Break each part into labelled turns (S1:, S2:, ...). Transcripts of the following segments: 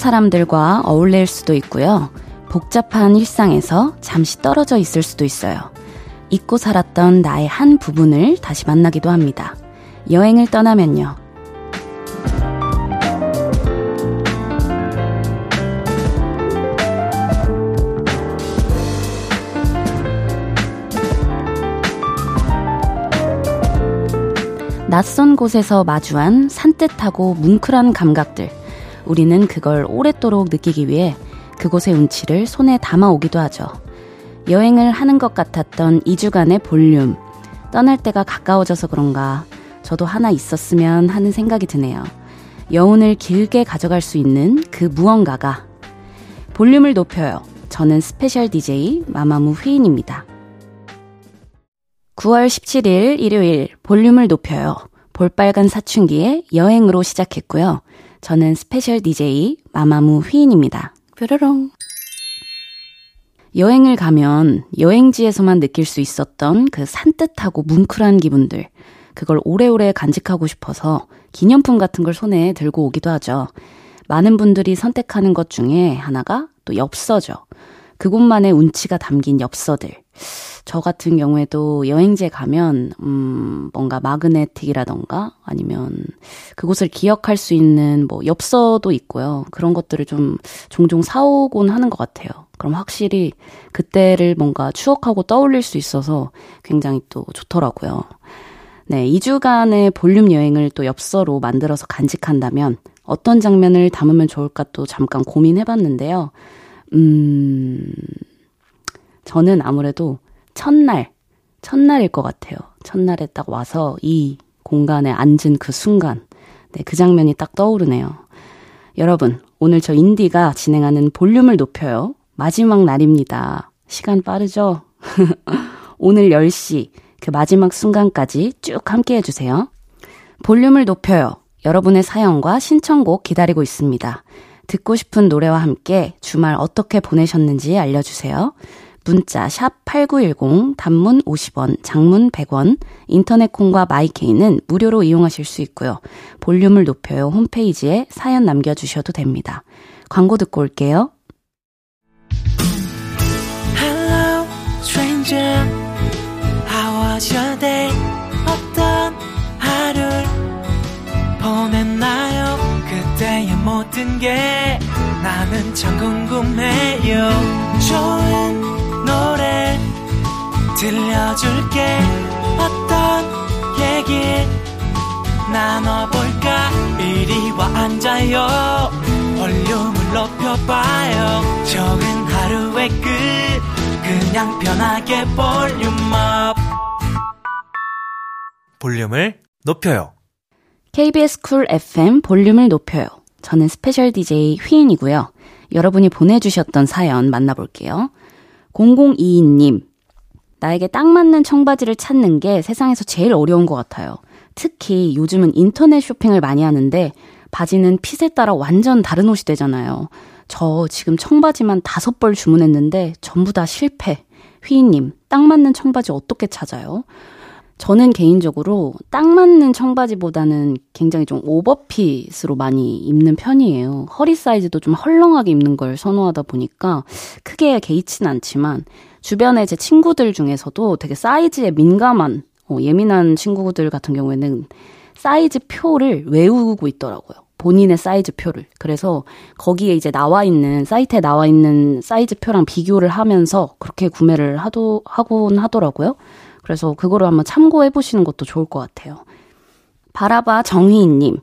S1: 사람들과 어울릴 수도 있고요. 복잡한 일상에서 잠시 떨어져 있을 수도 있어요. 잊고 살았던 나의 한 부분을 다시 만나기도 합니다. 여행을 떠나면요. 낯선 곳에서 마주한 산뜻하고 뭉클한 감각들. 우리는 그걸 오랫도록 느끼기 위해 그곳의 운치를 손에 담아오기도 하죠. 여행을 하는 것 같았던 2주간의 볼륨. 떠날 때가 가까워져서 그런가 저도 하나 있었으면 하는 생각이 드네요. 여운을 길게 가져갈 수 있는 그 무언가가 볼륨을 높여요. 저는 special DJ 마마무 휘인입니다. 9월 17일 일요일 볼륨을 높여요. 볼빨간 사춘기의 여행으로 시작했고요. 저는 special DJ 마마무 휘인입니다. 뾰로롱. 여행을 가면 여행지에서만 느낄 수 있었던 그 산뜻하고 뭉클한 기분들. 그걸 오래오래 간직하고 싶어서 기념품 같은 걸 손에 들고 오기도 하죠. 많은 분들이 선택하는 것 중에 하나가 또 엽서죠. 그곳만의 운치가 담긴 엽서들. 저 같은 경우에도 여행지에 가면, 음, 뭔가 마그네틱이라던가 아니면 그곳을 기억할 수 있는 뭐 엽서도 있고요. 그런 것들을 좀 종종 사오곤 하는 것 같아요. 그럼 확실히 그때를 뭔가 추억하고 떠올릴 수 있어서 굉장히 또 좋더라고요. 네, 2주간의 볼륨 여행을 또 엽서로 만들어서 간직한다면 어떤 장면을 담으면 좋을까 또 잠깐 고민해 봤는데요. 음, 저는 아무래도 첫날, 첫날일 것 같아요. 첫날에 딱 와서 이 공간에 앉은 그 순간, 네, 그 장면이 딱 떠오르네요. 여러분, 오늘 저 인디가 진행하는 볼륨을 높여요. 마지막 날입니다. 시간 빠르죠? 오늘 10시, 그 마지막 순간까지 쭉 함께 해주세요. 볼륨을 높여요. 여러분의 사연과 신청곡 기다리고 있습니다. 듣고 싶은 노래와 함께 주말 어떻게 보내셨는지 알려주세요. 문자 샵 8910 단문 50원, 장문 100원, 인터넷 콩과 마이케이는 무료로 이용하실 수 있고요. 볼륨을 높여요 홈페이지에 사연 남겨 주셔도 됩니다. 광고 듣고 올게요. Hello, stranger. How was your day? 어떤 하루를 보냈나요? 그때의 모든 게 나는 참 궁금해요. 좋은 노래 들려줄게. 어떤 얘기 나눠볼까? 이리 와 앉아요. 볼륨을 높여봐요. 적은 하루의 끝. 그냥 편하게 볼륨업. 볼륨을 높여요 KBS 쿨 FM 볼륨을 높여요 저는 special DJ 휘인이고요 여러분이 보내주셨던 사연 만나볼게요 0022님, 나에게 딱 맞는 청바지를 찾는 게 세상에서 제일 어려운 것 같아요. 특히 요즘은 인터넷 쇼핑을 많이 하는데 바지는 fit에 따라 완전 다른 옷이 되잖아요. 저 지금 청바지만 다섯 벌 주문했는데 전부 다 실패. 휘인님, 딱 맞는 청바지 어떻게 찾아요? 저는 개인적으로 딱 맞는 청바지보다는 굉장히 좀 오버핏으로 많이 입는 편이에요. 허리 사이즈도 좀 헐렁하게 입는 걸 선호하다 보니까 크게 개의치는 않지만 주변에 제 친구들 중에서도 되게 사이즈에 민감한 어, 예민한 친구들 같은 경우에는 사이즈 표를 외우고 있더라고요. 본인의 사이즈 표를. 그래서 거기에 이제 나와 있는, 사이트에 나와 있는 사이즈 표랑 비교를 하면서 그렇게 구매를 하도, 하곤 하더라고요. 그래서 그거를 한번 참고해 보시는 것도 좋을 것 같아요. 바라봐 정희인님,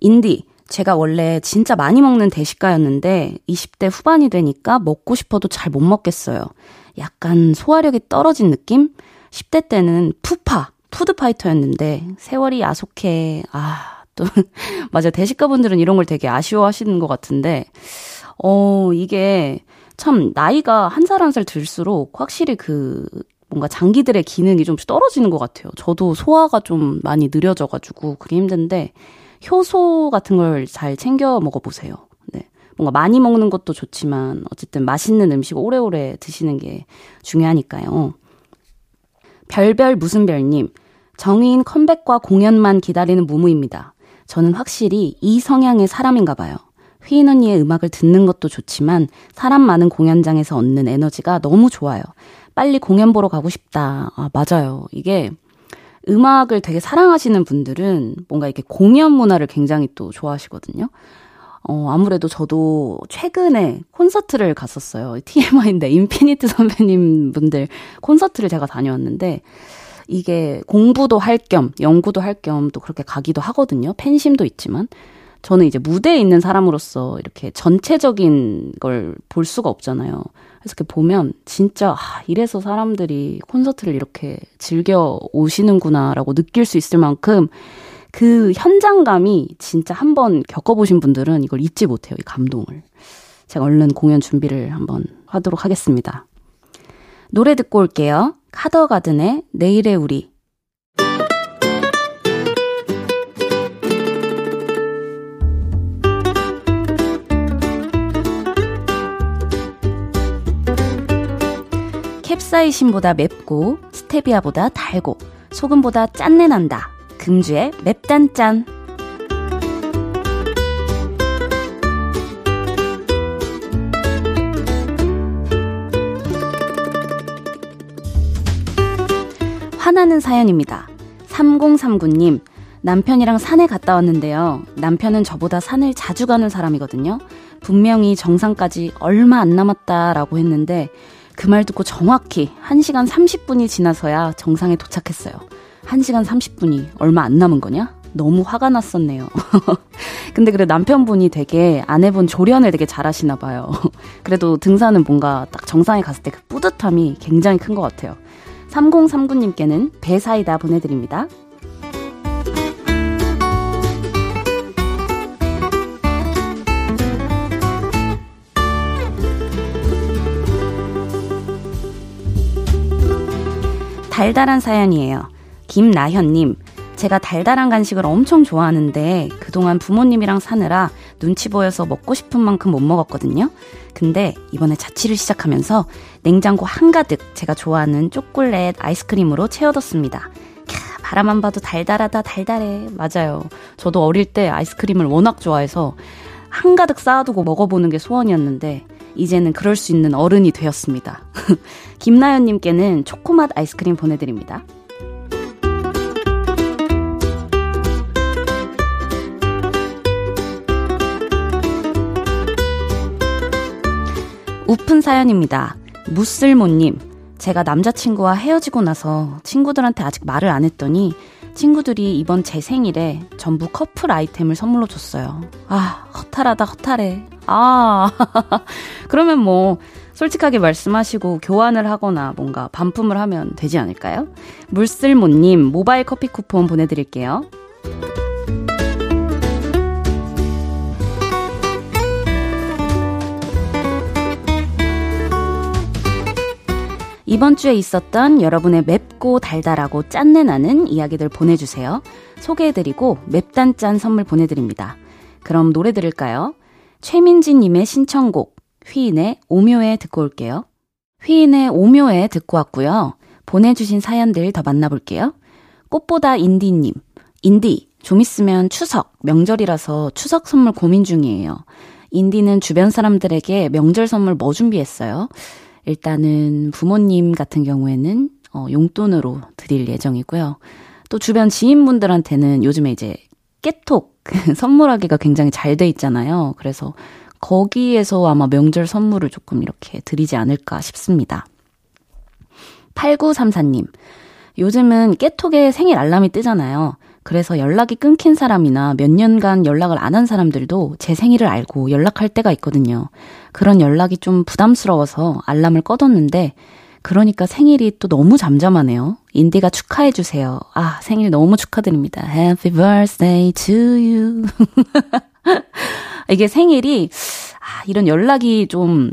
S1: 인디, 제가 원래 진짜 많이 먹는 대식가였는데 20대 후반이 되니까 먹고 싶어도 잘 못 먹겠어요. 약간 소화력이 떨어진 느낌? 10대 때는 푸파, 푸드파이터였는데 세월이 야속해. 아, 또 맞아. 대식가분들은 이런 걸 되게 아쉬워하시는 것 같은데 어, 이게 참 나이가 한 살 한 살 들수록 확실히 그 뭔가 장기들의 기능이 좀 떨어지는 것 같아요. 저도 소화가 좀 많이 느려져가지고 그게 힘든데 효소 같은 걸 잘 챙겨 먹어보세요. 네. 뭔가 많이 먹는 것도 좋지만 어쨌든 맛있는 음식 오래오래 드시는 게 중요하니까요. 별별 무슨 별님, 정의인 컴백과 공연만 기다리는 무무입니다. 저는 확실히 이 성향의 사람인가 봐요. 휘인 언니의 음악을 듣는 것도 좋지만 사람 많은 공연장에서 얻는 에너지가 너무 좋아요. 빨리 공연 보러 가고 싶다. 아, 맞아요. 이게 음악을 되게 사랑하시는 분들은 뭔가 이렇게 공연 문화를 굉장히 또 좋아하시거든요. 어, 아무래도 저도 최근에 콘서트를 갔었어요. TMI인데, 인피니트 선배님 분들 콘서트를 제가 다녀왔는데, 이게 공부도 할 겸, 연구도 할 겸 또 그렇게 가기도 하거든요. 팬심도 있지만. 저는 이제 무대에 있는 사람으로서 이렇게 전체적인 걸 볼 수가 없잖아요. 그래서 이렇게 보면 진짜 아, 이래서 사람들이 콘서트를 이렇게 즐겨 오시는구나라고 느낄 수 있을 만큼 그 현장감이 진짜 한번 겪어보신 분들은 이걸 잊지 못해요. 이 감동을. 제가 얼른 공연 준비를 한번 하도록 하겠습니다. 노래 듣고 올게요. 카더가든의 내일의 우리. 캡사이신보다 맵고 스테비아보다 달고 소금보다 짠내 난다. 금주의 맵단짠. 화나는 사연입니다. 3039님, 남편이랑 산에 갔다 왔는데요. 남편은 저보다 산을 자주 가는 사람이거든요. 분명히 정상까지 얼마 안 남았다라고 했는데, 그 말 듣고 정확히 1시간 30분이 지나서야 정상에 도착했어요. 1시간 30분이 얼마 안 남은 거냐? 너무 화가 났었네요. 근데 그래 남편분이 되게 아내분 조련을 되게 잘하시나 봐요. 그래도 등산은 뭔가 딱 정상에 갔을 때 그 뿌듯함이 굉장히 큰 것 같아요. 3039님께는 배사이다 보내드립니다. 달달한 사연이에요. 김나현님, 제가 달달한 간식을 엄청 좋아하는데 그동안 부모님이랑 사느라 눈치 보여서 먹고 싶은 만큼 못 먹었거든요. 근데 이번에 자취를 시작하면서 냉장고 한가득 제가 좋아하는 초콜릿 아이스크림으로 채워뒀습니다. 캬, 바라만 봐도 달달하다 달달해. 맞아요. 저도 어릴 때 아이스크림을 워낙 좋아해서 한가득 쌓아두고 먹어보는 게 소원이었는데 이제는 그럴 수 있는 어른이 되었습니다. 김나연님께는 초코맛 아이스크림 보내드립니다. 우픈 사연입니다. 무쓸모님, 제가 남자친구와 헤어지고 나서 친구들한테 아직 말을 안 했더니 친구들이 이번 제 생일에 전부 커플 아이템을 선물로 줬어요. 아, 허탈하다, 허탈해. 아, 그러면 뭐, 솔직하게 말씀하시고 교환을 하거나 뭔가 반품을 하면 되지 않을까요? 물쓸모님 모바일 커피 쿠폰 보내드릴게요. 이번 주에 있었던 여러분의 맵고 달달하고 짠내 나는 이야기들 보내주세요. 소개해드리고 맵단짠 선물 보내드립니다. 그럼 노래 들을까요? 최민지님의 신청곡 휘인의 오묘에 듣고 올게요. 휘인의 오묘에 듣고 왔고요. 보내주신 사연들 더 만나볼게요. 꽃보다 인디님, 인디, 좀 있으면 추석, 명절이라서 추석 선물 고민 중이에요. 인디는 주변 사람들에게 명절 선물 뭐 준비했어요? 일단은 부모님 같은 경우에는 어, 용돈으로 드릴 예정이고요. 또 주변 지인분들한테는 요즘에 이제 깨톡 선물하기가 굉장히 잘 돼 있잖아요. 그래서 거기에서 아마 명절 선물을 조금 이렇게 드리지 않을까 싶습니다. 8934님, 요즘은 깨톡에 생일 알람이 뜨잖아요. 그래서 연락이 끊긴 사람이나 몇 년간 연락을 안 한 사람들도 제 생일을 알고 연락할 때가 있거든요. 그런 연락이 좀 부담스러워서 알람을 꺼뒀는데, 그러니까 생일이 또 너무 잠잠하네요. 인디가 축하해주세요. 아, 생일 너무 축하드립니다. Happy birthday to you. 이게 생일이, 아, 이런 연락이 좀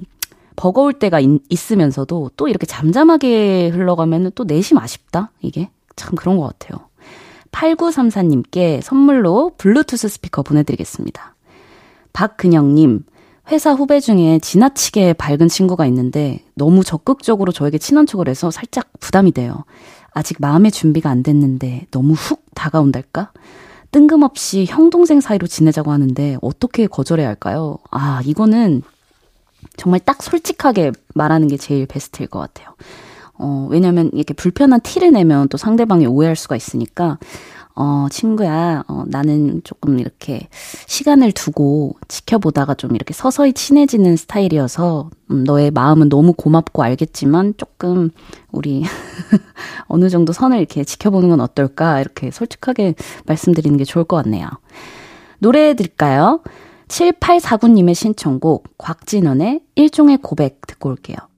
S1: 버거울 때가 있, 있으면서도 또 이렇게 잠잠하게 흘러가면 또 내심 아쉽다? 이게 참 그런 것 같아요. 8934님께 선물로 블루투스 스피커 보내드리겠습니다. 박근영님, 회사 후배 중에 지나치게 밝은 친구가 있는데 너무 적극적으로 저에게 친한 척을 해서 살짝 부담이 돼요. 아직 마음의 준비가 안 됐는데 너무 훅 다가온달까? 뜬금없이 형, 동생 사이로 지내자고 하는데 어떻게 거절해야 할까요? 아, 이거는 정말 딱 솔직하게 말하는 게 제일 베스트일 것 같아요. 어, 왜냐면 이렇게 불편한 티를 내면 또 상대방이 오해할 수가 있으니까, 어, 친구야, 어, 나는 조금 이렇게 시간을 두고 지켜보다가 좀 이렇게 서서히 친해지는 스타일이어서, 음, 너의 마음은 너무 고맙고 알겠지만 조금 우리 어느 정도 선을 이렇게 지켜보는 건 어떨까? 이렇게 솔직하게 말씀드리는 게 좋을 것 같네요. 노래 드릴까요? 7849님의 신청곡, 곽진원의 일종의 고백 듣고 올게요.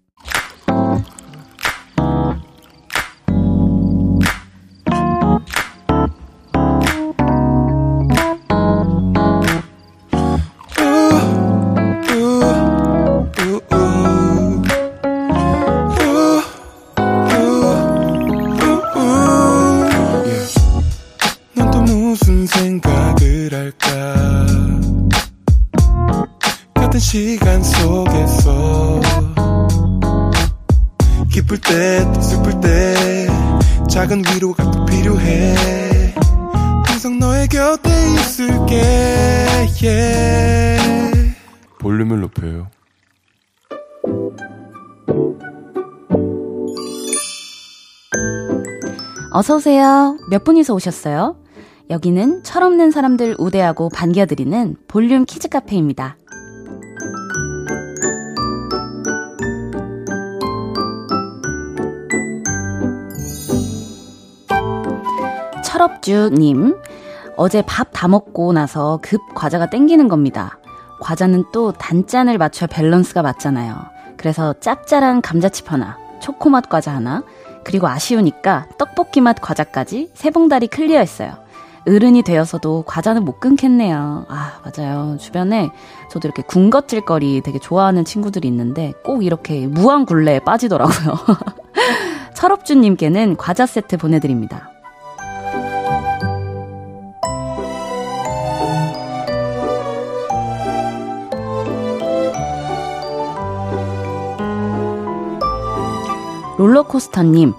S1: 시간 속에서 기쁠 때 또 슬플 때 작은 위로가 또 필요해 항상 너의 곁에 있을게 yeah. 볼륨을 높여요 어서오세요. 몇 분이서 오셨어요? 여기는 철없는 사람들 우대하고 반겨드리는 볼륨 키즈 카페입니다. 철업주님, 어제 밥 다 먹고 나서 급 과자가 땡기는 겁니다. 과자는 또 단짠을 맞춰 밸런스가 맞잖아요. 그래서 짭짤한 감자칩 하나, 초코맛 과자 하나, 그리고 아쉬우니까 떡볶이 맛 과자까지 세 봉다리 클리어했어요. 어른이 되어서도 과자는 못 끊겠네요. 아, 맞아요. 주변에 저도 이렇게 군것질거리 되게 좋아하는 친구들이 있는데 꼭 이렇게 무한 굴레에 빠지더라고요. 철업주님께는 과자 세트 보내드립니다. 롤러코스터님,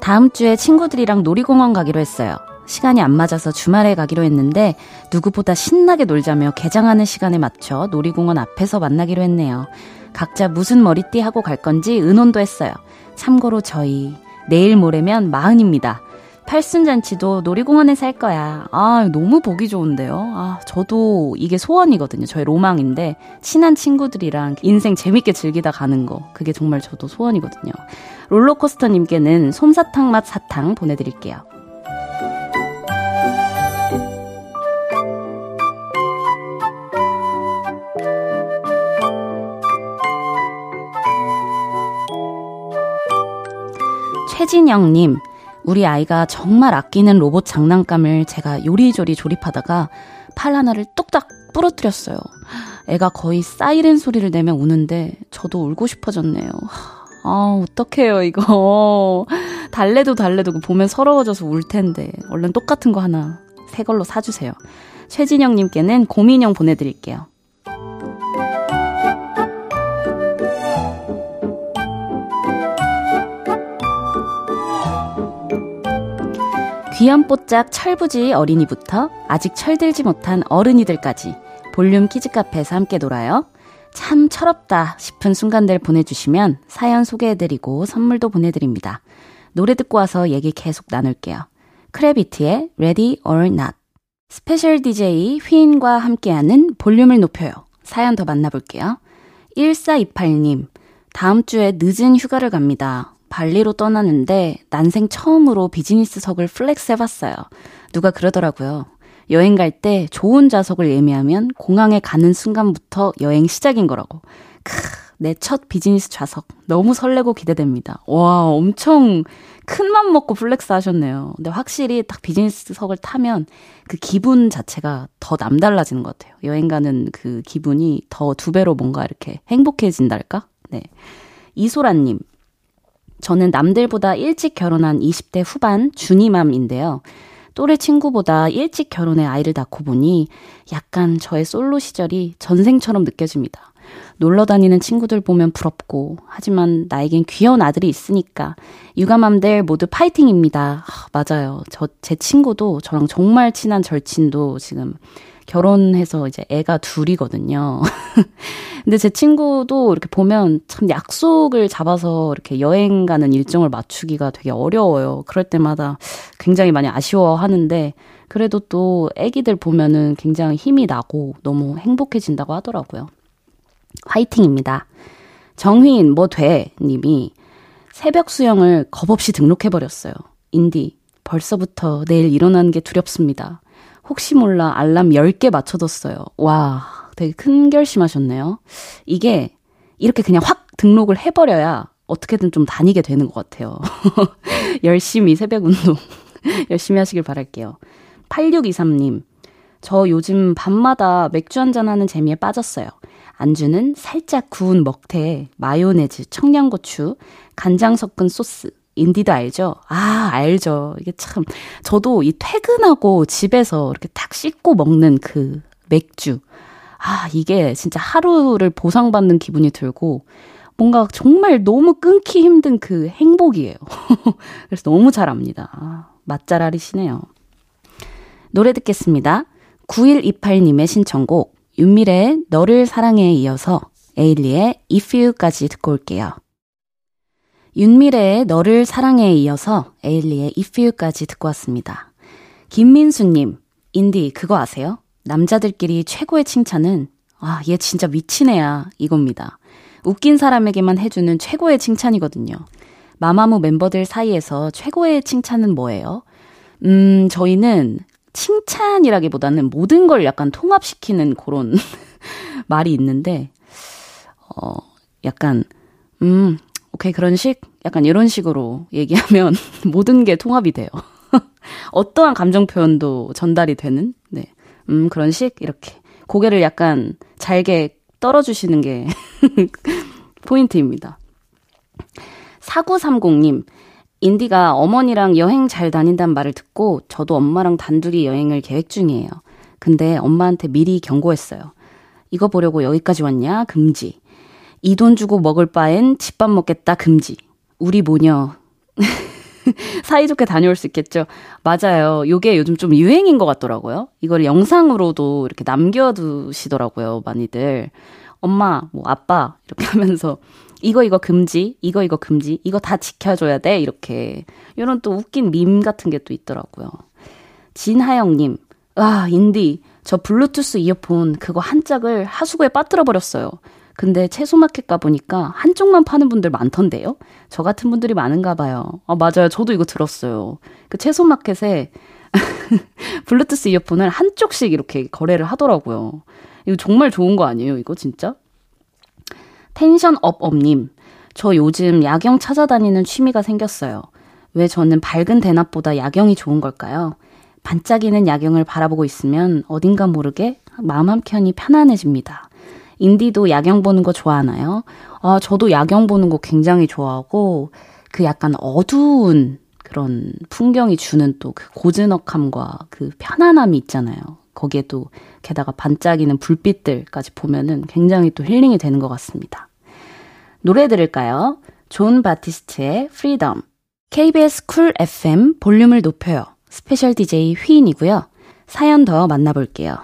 S1: 다음 주에 친구들이랑 놀이공원 가기로 했어요. 시간이 안 맞아서 주말에 가기로 했는데 누구보다 신나게 놀자며 개장하는 시간에 맞춰 놀이공원 앞에서 만나기로 했네요. 각자 무슨 머리띠 하고 갈 건지 의논도 했어요. 참고로 저희 내일 모레면 마흔입니다. 팔순잔치도 놀이공원에 살 거야. 아, 너무 보기 좋은데요. 아, 저도 이게 소원이거든요. 저의 로망인데, 친한 친구들이랑 인생 재밌게 즐기다 가는 거. 그게 정말 저도 소원이거든요. 롤러코스터님께는 솜사탕 맛 사탕 보내드릴게요. 최진영님, 우리 아이가 정말 아끼는 로봇 장난감을 제가 요리조리 조립하다가 팔 하나를 뚝딱 부러뜨렸어요. 애가 거의 사이렌 소리를 내며 우는데 저도 울고 싶어졌네요. 아, 어떡해요, 이거. 달래도 달래도 보면 서러워져서 울 텐데. 얼른 똑같은 거 하나 새 걸로 사주세요. 최진영님께는 고민형 보내드릴게요. 귀염뽀짝 철부지 어린이부터 아직 철들지 못한 어른이들까지 볼륨 키즈카페에서 함께 놀아요. 참 철없다 싶은 순간들 보내주시면 사연 소개해드리고 선물도 보내드립니다. 노래 듣고 와서 얘기 계속 나눌게요. 크래비티의 Ready or Not special DJ 휘인과 함께하는 볼륨을 높여요. 사연 더 만나볼게요. 1428님, 다음 주에 늦은 휴가를 갑니다. 발리로 떠나는데 난생 처음으로 비즈니스석을 flex 해봤어요. 누가 그러더라고요. 여행 갈 때 좋은 좌석을 예매하면 공항에 가는 순간부터 여행 시작인 거라고. 크, 내 첫 비즈니스 좌석. 너무 설레고 기대됩니다. 와, 엄청 큰 맘 먹고 flex 하셨네요. 근데 확실히 딱 비즈니스석을 타면 그 기분 자체가 더 남달라지는 것 같아요. 여행 가는 그 기분이 더 두 배로 뭔가 이렇게 행복해진달까? 네. 이소라님, 저는 남들보다 일찍 결혼한 20대 후반 주니맘인데요. 또래 친구보다 일찍 결혼해 아이를 낳고 보니 약간 저의 솔로 시절이 전생처럼 느껴집니다. 놀러 다니는 친구들 보면 부럽고, 하지만 나에겐 귀여운 아들이 있으니까, 육아맘들 모두 파이팅입니다. 아, 맞아요. 저, 제 친구도 저랑 정말 친한 절친도 지금 결혼해서 이제 애가 둘이거든요. 근데 제 친구도 이렇게 보면 참 약속을 잡아서 이렇게 여행 가는 일정을 맞추기가 되게 어려워요. 그럴 때마다 굉장히 많이 아쉬워 하는데 그래도 또 애기들 보면은 굉장히 힘이 나고 너무 행복해진다고 하더라고요. 화이팅입니다. 정휘인 뭐 돼? 님이 새벽 수영을 겁없이 등록해버렸어요. 인디, 벌써부터 내일 일어나는 게 두렵습니다. 혹시 몰라 알람 10개 맞춰뒀어요. 와, 되게 큰 결심하셨네요. 이게 이렇게 그냥 확 등록을 해버려야 어떻게든 좀 다니게 되는 것 같아요. 열심히 새벽 운동 열심히 하시길 바랄게요. 8623님, 저 요즘 밤마다 맥주 한잔 하는 재미에 빠졌어요. 안주는 살짝 구운 먹태에 마요네즈, 청양고추, 간장 섞은 소스, 인디도 알죠? 아, 알죠. 이게 참, 저도 이 퇴근하고 집에서 이렇게 탁 씻고 먹는 그 맥주. 아, 이게 진짜 하루를 보상받는 기분이 들고, 뭔가 정말 너무 끊기 힘든 그 행복이에요. 그래서 너무 잘 압니다. 아, 맛잘알이시네요. 노래 듣겠습니다. 9128님의 신청곡, 윤미래의 너를 사랑해에 이어서 에일리의 If You까지 듣고 올게요. 윤미래의 너를 사랑해에 이어서 에일리의 If You까지 듣고 왔습니다. 김민수님, 인디 그거 아세요? 남자들끼리 최고의 칭찬은 아, 얘 진짜 미친 애야 이겁니다. 웃긴 사람에게만 해주는 최고의 칭찬이거든요. 마마무 멤버들 사이에서 최고의 칭찬은 뭐예요? 음, 저희는 칭찬이라기보다는 모든 걸 약간 통합시키는 그런 말이 있는데, 어, 약간, 음, 오케이, 그런 식? 약간 이런 식으로 얘기하면 모든 게 통합이 돼요. 어떠한 감정 표현도 전달이 되는, 네. 음, 그런 식? 이렇게. 고개를 약간 잘게 떨어주시는 게 포인트입니다. 4930님, 인디가 어머니랑 여행 잘 다닌단 말을 듣고 저도 엄마랑 단둘이 여행을 계획 중이에요. 근데 엄마한테 미리 경고했어요. 이거 보려고 여기까지 왔냐? 금지. 이 돈 주고 먹을 바엔 집밥 먹겠다 금지. 우리 모녀. 사이좋게 다녀올 수 있겠죠. 맞아요. 요게 요즘 좀 유행인 것 같더라고요. 이걸 영상으로도 이렇게 남겨두시더라고요, 많이들. 엄마, 뭐, 아빠, 이렇게 하면서, 이거, 이거 금지, 이거, 이거 금지, 이거 다 지켜줘야 돼, 이렇게. 이런 또 웃긴 밈 같은 게 또 있더라고요. 진하영님, 와, 인디, 저 블루투스 이어폰 그거 한 짝을 하수구에 빠뜨려 버렸어요. 근데 채소마켓 가보니까 한쪽만 파는 분들 많던데요? 저 같은 분들이 많은가 봐요. 아, 맞아요. 저도 이거 들었어요. 그 채소마켓에 블루투스 이어폰을 한쪽씩 이렇게 거래를 하더라고요. 이거 정말 좋은 거 아니에요? 이거 진짜? 텐션 업업님. 저 요즘 야경 찾아다니는 취미가 생겼어요. 왜 저는 밝은 대낮보다 야경이 좋은 걸까요? 반짝이는 야경을 바라보고 있으면 어딘가 모르게 마음 한켠이 편안해집니다. 인디도 야경 보는 거 좋아하나요? 아, 저도 야경 보는 거 굉장히 좋아하고, 그 약간 어두운 그런 풍경이 주는 또 그 고즈넉함과 그 편안함이 있잖아요. 거기에 또 게다가 반짝이는 불빛들까지 보면은 굉장히 또 힐링이 되는 것 같습니다. 노래 들을까요? 존 바티스트의 Freedom. KBS 쿨 FM 볼륨을 높여요. special DJ 휘인이고요. 사연 더 만나볼게요.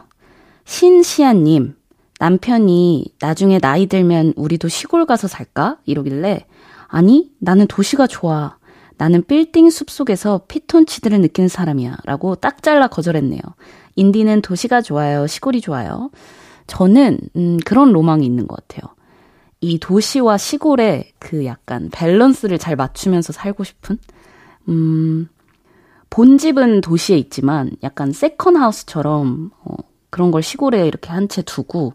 S1: 신시아님, 남편이 나중에 나이 들면 우리도 시골 가서 살까? 이러길래 아니, 나는 도시가 좋아. 나는 빌딩 숲 속에서 피톤치드를 느끼는 사람이야. 라고 딱 잘라 거절했네요. 인디는 도시가 좋아요. 시골이 좋아요. 저는, 음, 그런 로망이 있는 것 같아요. 이 도시와 시골의 그 약간 밸런스를 잘 맞추면서 살고 싶은? 음, 본집은 도시에 있지만 약간 second house처럼, 어, 그런 걸 시골에 이렇게 한 채 두고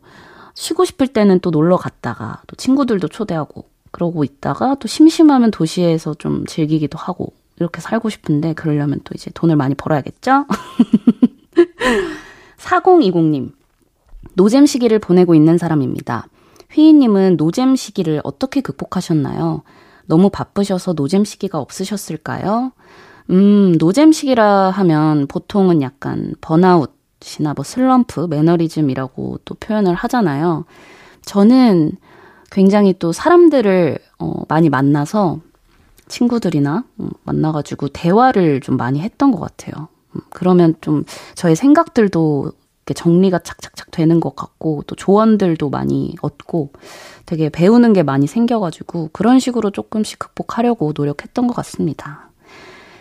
S1: 쉬고 싶을 때는 또 놀러 갔다가 또 친구들도 초대하고 그러고 있다가 또 심심하면 도시에서 좀 즐기기도 하고 이렇게 살고 싶은데 그러려면 또 이제 돈을 많이 벌어야겠죠? 4020님. 노잼 시기를 보내고 있는 사람입니다. 휘인님은 노잼 시기를 어떻게 극복하셨나요? 너무 바쁘셔서 노잼 시기가 없으셨을까요? 음, 노잼 시기라 하면 보통은 약간 번아웃 이나 뭐 슬럼프, 매너리즘이라고 또 표현을 하잖아요. 저는 굉장히 또 사람들을 어, 많이 만나서 친구들이나 음, 만나가지고 대화를 좀 많이 했던 것 같아요. 음, 그러면 좀 저의 생각들도 정리가 착착착 되는 것 같고 또 조언들도 많이 얻고 되게 배우는 게 많이 생겨가지고 그런 식으로 조금씩 극복하려고 노력했던 것 같습니다.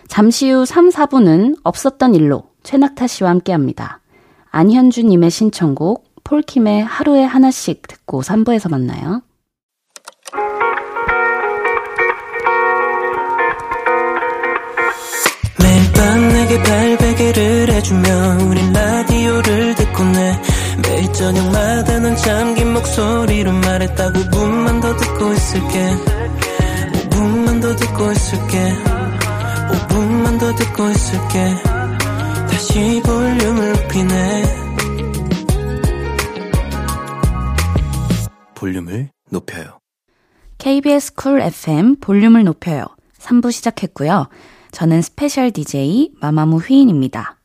S1: 잠시 후 3, 4부는 없었던 일로 최낙타 씨와 함께 합니다. 안현주님의 신청곡 폴킴의 하루에 하나씩 듣고 3부에서 만나요. 매일 밤 내게 발베개를 해주며 우린 라디오를 듣고 내 매일 저녁마다 넌 잠긴 목소리로 말했다 5분만 더 듣고 있을게. 5분만 더 듣고 있을게. 5분만 더 듣고 있을게 다시 볼륨을 높이네 볼륨을 높여요 KBS 쿨 FM 볼륨을 높여요 3부 시작했고요 저는 special DJ 마마무 휘인입니다.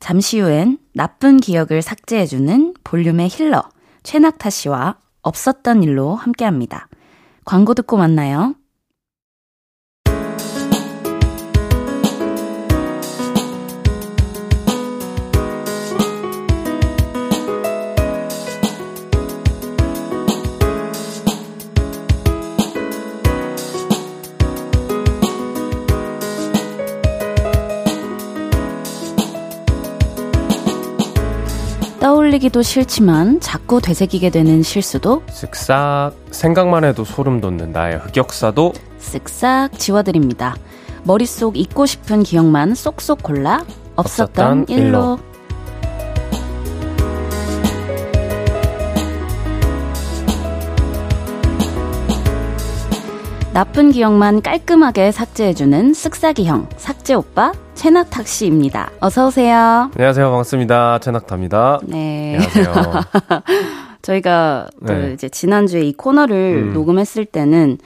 S1: 잠시 후엔 나쁜 기억을 삭제해주는 볼륨의 힐러 최낙타 씨와 없었던 일로 함께 합니다. 광고 듣고 만나요. 떠올리기도 싫지만 자꾸 되새기게 되는 실수도
S2: 쓱싹 생각만 해도 소름 돋는 나의 흑역사도
S1: 쓱싹 지워드립니다. 머릿속 잊고 싶은 기억만 쏙쏙 골라 없었던, 없었던 일로. 일로. 나쁜 기억만 깔끔하게 삭제해주는 쓱싹이형 삭제 오빠 최낙탁 씨입니다. 어서 오세요.
S2: 안녕하세요. 반갑습니다. 최낙타입니다.
S1: 네. 안녕하세요. 저희가 네. 이제 지난주에 이 코너를 음. 녹음했을 때는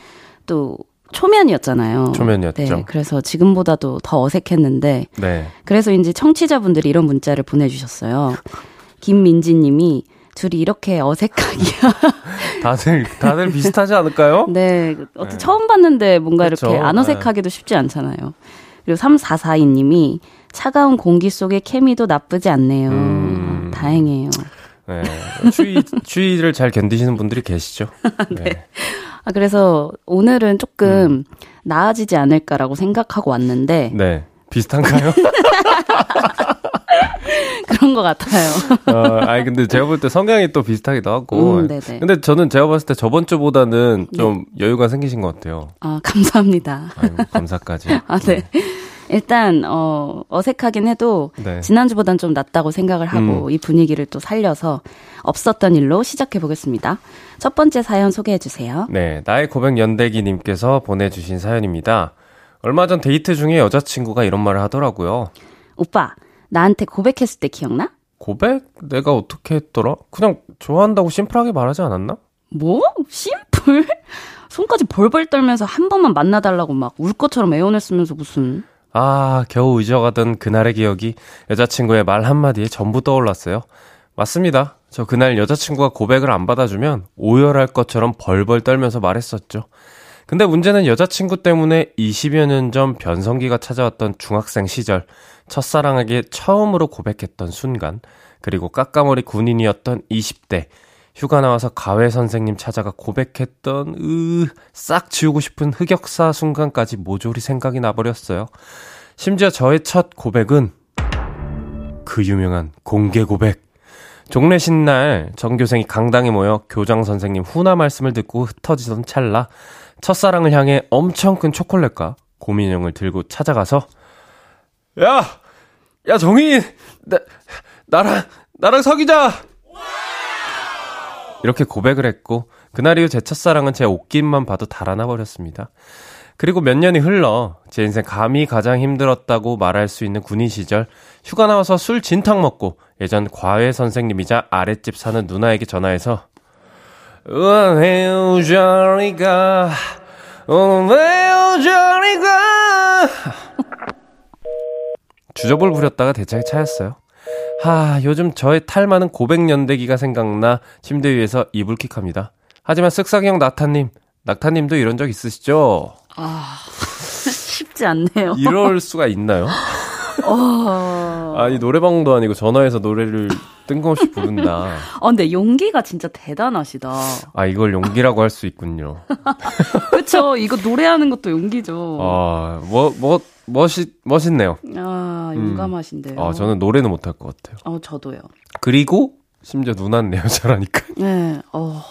S1: 또 초면이었잖아요.
S2: 초면이었죠.
S1: 네, 그래서 지금보다도 더 어색했는데. 네. 그래서 이제 청취자분들이 이런 문자를 보내주셨어요. 김민지 님이 둘이 이렇게 어색하기야.
S2: 다들, 다들 비슷하지 않을까요?
S1: 네. 어떻게 네. 처음 봤는데 뭔가 그쵸? 이렇게 안 어색하기도 쉽지 않잖아요. 그리고 3442님이 차가운 공기 속의 케미도 나쁘지 않네요. 음. 다행이에요.
S2: 네. 추위, 추위를 잘 견디시는 분들이 계시죠?
S1: 네. 네. 아, 그래서 오늘은 조금 음. 나아지지 않을까라고 생각하고 왔는데.
S2: 네. 비슷한가요?
S1: 그런 것 같아요.
S2: 어, 아니, 근데 제가 볼 때 성향이 또 비슷하기도 하고. 음, 네네. 근데 저는 제가 봤을 때 저번 주보다는 좀 네. 여유가 생기신 것 같아요.
S1: 아, 감사합니다.
S2: 아유, 감사까지.
S1: 아, 네. 네. 일단 어 어색하긴 해도 네. 지난주보단 좀 낫다고 생각을 하고 음. 이 분위기를 또 살려서 없었던 일로 시작해 보겠습니다. 첫 번째 사연 소개해 주세요.
S2: 네, 나의 고백 연대기 님께서 보내 주신 사연입니다. 얼마 전 데이트 중에 여자친구가 이런 말을 하더라고요.
S1: 오빠, 나한테 고백했을 때 기억나?
S2: 고백? 내가 어떻게 했더라? 그냥 좋아한다고 심플하게 말하지 않았나?
S1: 뭐? 심플? 손까지 벌벌 떨면서 한 번만 만나달라고 막 울 것처럼 애원했으면서 무슨.
S2: 아, 겨우 잊어가던 그날의 기억이 여자친구의 말 한마디에 전부 떠올랐어요. 맞습니다. 저 그날 여자친구가 고백을 안 받아주면 오열할 것처럼 벌벌 떨면서 말했었죠. 근데 문제는 여자친구 때문에 20여 년 전 변성기가 찾아왔던 중학생 시절, 첫사랑에게 처음으로 고백했던 순간, 그리고 까까머리 군인이었던 20대, 휴가 나와서 가회 선생님 찾아가 고백했던, 으, 싹 지우고 싶은 흑역사 순간까지 모조리 생각이 나버렸어요. 심지어 저의 첫 고백은 그 유명한 공개 고백. 종례 신 날 전교생이 강당에 모여 교장 선생님 훈화 말씀을 듣고 흩어지던 찰나 첫사랑을 향해 엄청 큰 초콜릿과 고민형을 들고 찾아가서 야! 야, 정인! 나, 나랑, 나랑 사귀자! 이렇게 고백을 했고, 그날 이후 제 첫사랑은 제 옷깃만 봐도 달아나 버렸습니다. 그리고 몇 년이 흘러 제 인생 감히 가장 힘들었다고 말할 수 있는 군인 시절 휴가 나와서 술 진탕 먹고 예전 과외 선생님이자 아랫집 사는 누나에게 전화해서 헤어져리가 헤어져리가 주접을 부렸다가 대차게 차였어요. 하, 요즘 저의 탈 많은 고백 연대기가 생각나 침대 위에서 이불킥합니다. 하지만 쓱싹형 낙타님, 낙타님도 이런 적 있으시죠?
S1: 아, 쉽지 않네요.
S2: 이럴 수가 있나요? 어... 아니 노래방도 아니고 전화해서 노래를 뜬금없이 부른다.
S1: 어, 근데 용기가 진짜 대단하시다.
S2: 아 이걸 용기라고 할 수 있군요.
S1: 그렇죠. 이거 노래하는 것도 용기죠.
S2: 아뭐뭐 뭐, 멋있 멋있네요.
S1: 아 용감하신데요.
S2: 음. 아 저는 노래는 못할 것 같아요.
S1: 어 저도요.
S2: 그리고 심지어 누나네요 잘하니까.
S1: 네. 어.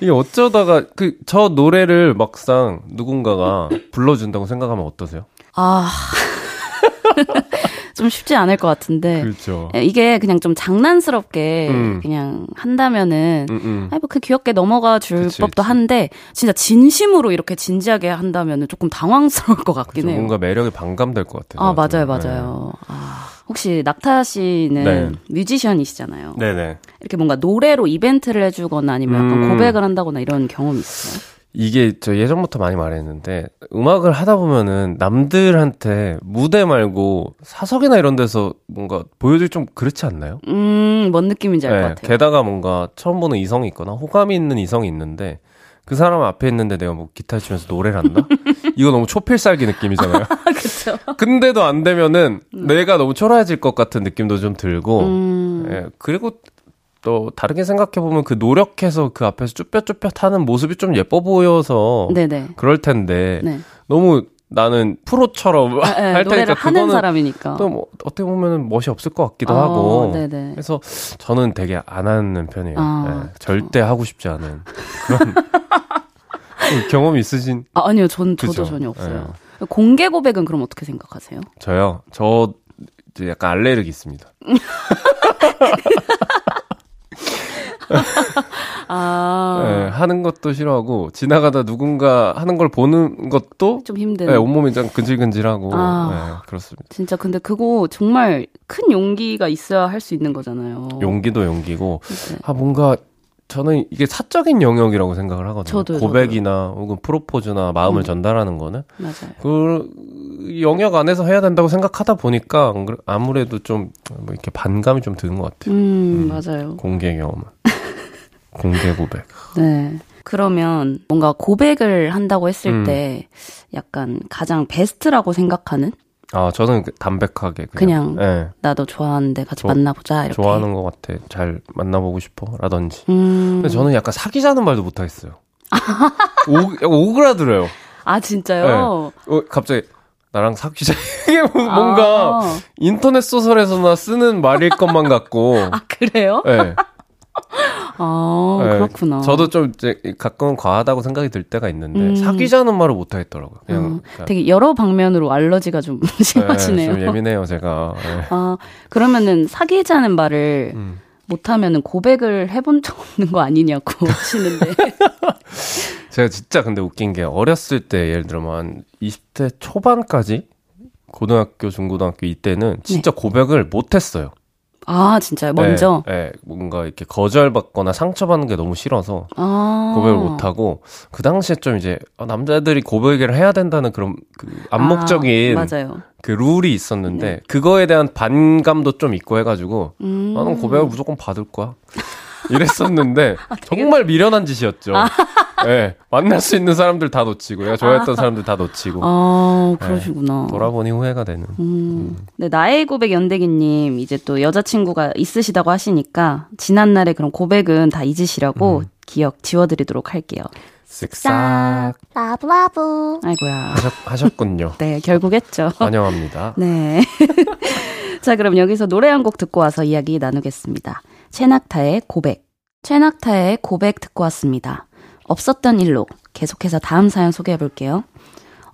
S2: 이게 어쩌다가 그 저 노래를 막상 누군가가 불러준다고 생각하면 어떠세요?
S1: 아. 좀 쉽지 않을 것 같은데.
S2: 그렇죠.
S1: 예, 이게 그냥 좀 장난스럽게 음. 그냥 한다면은, 음, 음. 아이, 뭐, 그 귀엽게 넘어가 줄 그치, 법도 그치. 한데, 진짜 진심으로 이렇게 진지하게 한다면은 조금 당황스러울 것 같긴 해요.
S2: 뭔가 매력이 반감될 것 같아요.
S1: 아, 맞아요, 맞아요. 네. 아, 혹시 낙타 씨는 네. 뮤지션이시잖아요.
S2: 네네.
S1: 이렇게 뭔가 노래로 이벤트를 해주거나 아니면 약간 음. 고백을 한다거나 이런 경험이 있어요?
S2: 이게 저 예전부터 많이 말했는데 음악을 하다 보면은 남들한테 무대 말고 사석이나 이런 데서 뭔가 보여줄 좀 그렇지 않나요?
S1: 음, 뭔 느낌인지 알것 네, 같아요.
S2: 게다가 뭔가 처음 보는 이성이 있거나 호감이 있는 이성이 있는데 그 사람 앞에 있는데 내가 뭐 기타 치면서 노래를 한다? 이거 너무 초필살기 느낌이잖아요.
S1: 그렇죠.
S2: 근데도 안 되면은 음. 내가 너무 초라해질 것 같은 느낌도 좀 들고,
S1: 음.
S2: 예, 그리고 또 다르게 생각해 보면 그 노력해서 그 앞에서 쭈뼛쭈뼛 하는 모습이 좀 예뻐 보여서 네네. 그럴 텐데 네. 너무 나는 프로처럼
S1: 아, 네, 할 테니까 하는 사람이니까
S2: 또 뭐 어떻게 보면 멋이 없을 것 같기도 어, 하고 네네. 그래서 저는 되게 안 하는 편이에요. 아, 네, 절대 어. 하고 싶지 않은 그런 경험 이 있으신?
S1: 아, 아니요, 전 저도 그쵸? 전혀 없어요. 네. 공개 고백은 그럼 어떻게 생각하세요?
S2: 저요, 저 약간 알레르기 있습니다.
S1: 아.
S2: 네, 하는 것도 싫어하고 지나가다 누군가 하는 걸 보는 것도
S1: 좀 힘든.
S2: 네, 온몸이 좀 근질근질하고 아. 네, 그렇습니다.
S1: 진짜 근데 그거 정말 큰 용기가 있어야 할 수 있는 거잖아요.
S2: 용기도 용기고 네. 아 뭔가 저는 이게 사적인 영역이라고 생각을 하거든요.
S1: 저도요,
S2: 고백이나 저도요. 혹은 프로포즈나 마음을 음. 전달하는 거는
S1: 맞아요.
S2: 그 영역 안에서 해야 된다고 생각하다 보니까 아무래도 좀뭐 이렇게 반감이 좀 드는 것 같아요.
S1: 음, 음. 맞아요.
S2: 공개 경험은. 공개 고백.
S1: 네. 그러면 뭔가 고백을 한다고 했을 음. 때 약간 가장 베스트라고 생각하는?
S2: 아, 저는 그 담백하게
S1: 그냥, 그냥 네. 나도 좋아하는데 같이 조, 만나보자 이렇게.
S2: 좋아하는 것 같아. 잘 만나보고 싶어라든지.
S1: 음.
S2: 근데 저는 약간 사귀자는 말도 못 하겠어요. 오, 오그라들어요.
S1: 아 진짜요?
S2: 네. 어, 갑자기 나랑 사귀자 이게 뭐 뭔가 아. 인터넷 소설에서나 쓰는 말일 것만 같고.
S1: 아 그래요?
S2: 네.
S1: 아, 네, 그렇구나.
S2: 저도 좀 이제 가끔은 과하다고 생각이 들 때가 있는데 음. 사귀자는 말을 못 하겠더라고요. 그냥 음,
S1: 그러니까. 되게 여러 방면으로 알러지가 좀 심하시네요.
S2: 네, 좀 예민해요, 제가. 네.
S1: 아, 그러면은 사귀자는 말을 음. 못 하면은 고백을 해본 적 없는 거 아니냐고 하시는데.
S2: 제가 진짜 근데 웃긴 게 어렸을 때 예를 들어 한 20대 초반까지 고등학교, 중고등학교 이때는 진짜 네. 고백을 못 했어요.
S1: 아, 진짜요? 먼저?
S2: 네, 네, 뭔가 이렇게 거절받거나 상처받는 게 너무 싫어서
S1: 아.
S2: 고백을 못하고 그 당시에 좀 이제 어, 남자들이 고백을 해야 된다는 그런 그 암묵적인
S1: 아,
S2: 그 룰이 있었는데 네. 그거에 대한 반감도 좀 있고 해가지고
S1: 음.
S2: 나는 고백을 무조건 받을 거야. 이랬었는데 아, 정말 미련한 짓이었죠. 아. 네, 만날 수 있는 사람들 다 놓치고 요 좋아했던 아. 사람들 다 놓치고.
S1: 아 그러시구나.
S2: 네, 돌아보니 후회가 되는.
S1: 음. 음. 네, 나의 고백 연대기님 이제 또 여자친구가 있으시다고 하시니까 지난 날의 그런 고백은 다 잊으시라고 음. 기억 지워드리도록 할게요.
S2: 쓱싹.
S1: 라브라브. 아이고야.
S2: 하셨, 하셨군요.
S1: 네, 결국 했죠.
S2: 환영합니다.
S1: 네. 자, 그럼 여기서 노래 한 곡 듣고 와서 이야기 나누겠습니다. 최낙타의 고백. 최낙타의 고백 듣고 왔습니다. 없었던 일로 계속해서 다음 사연 소개해 볼게요.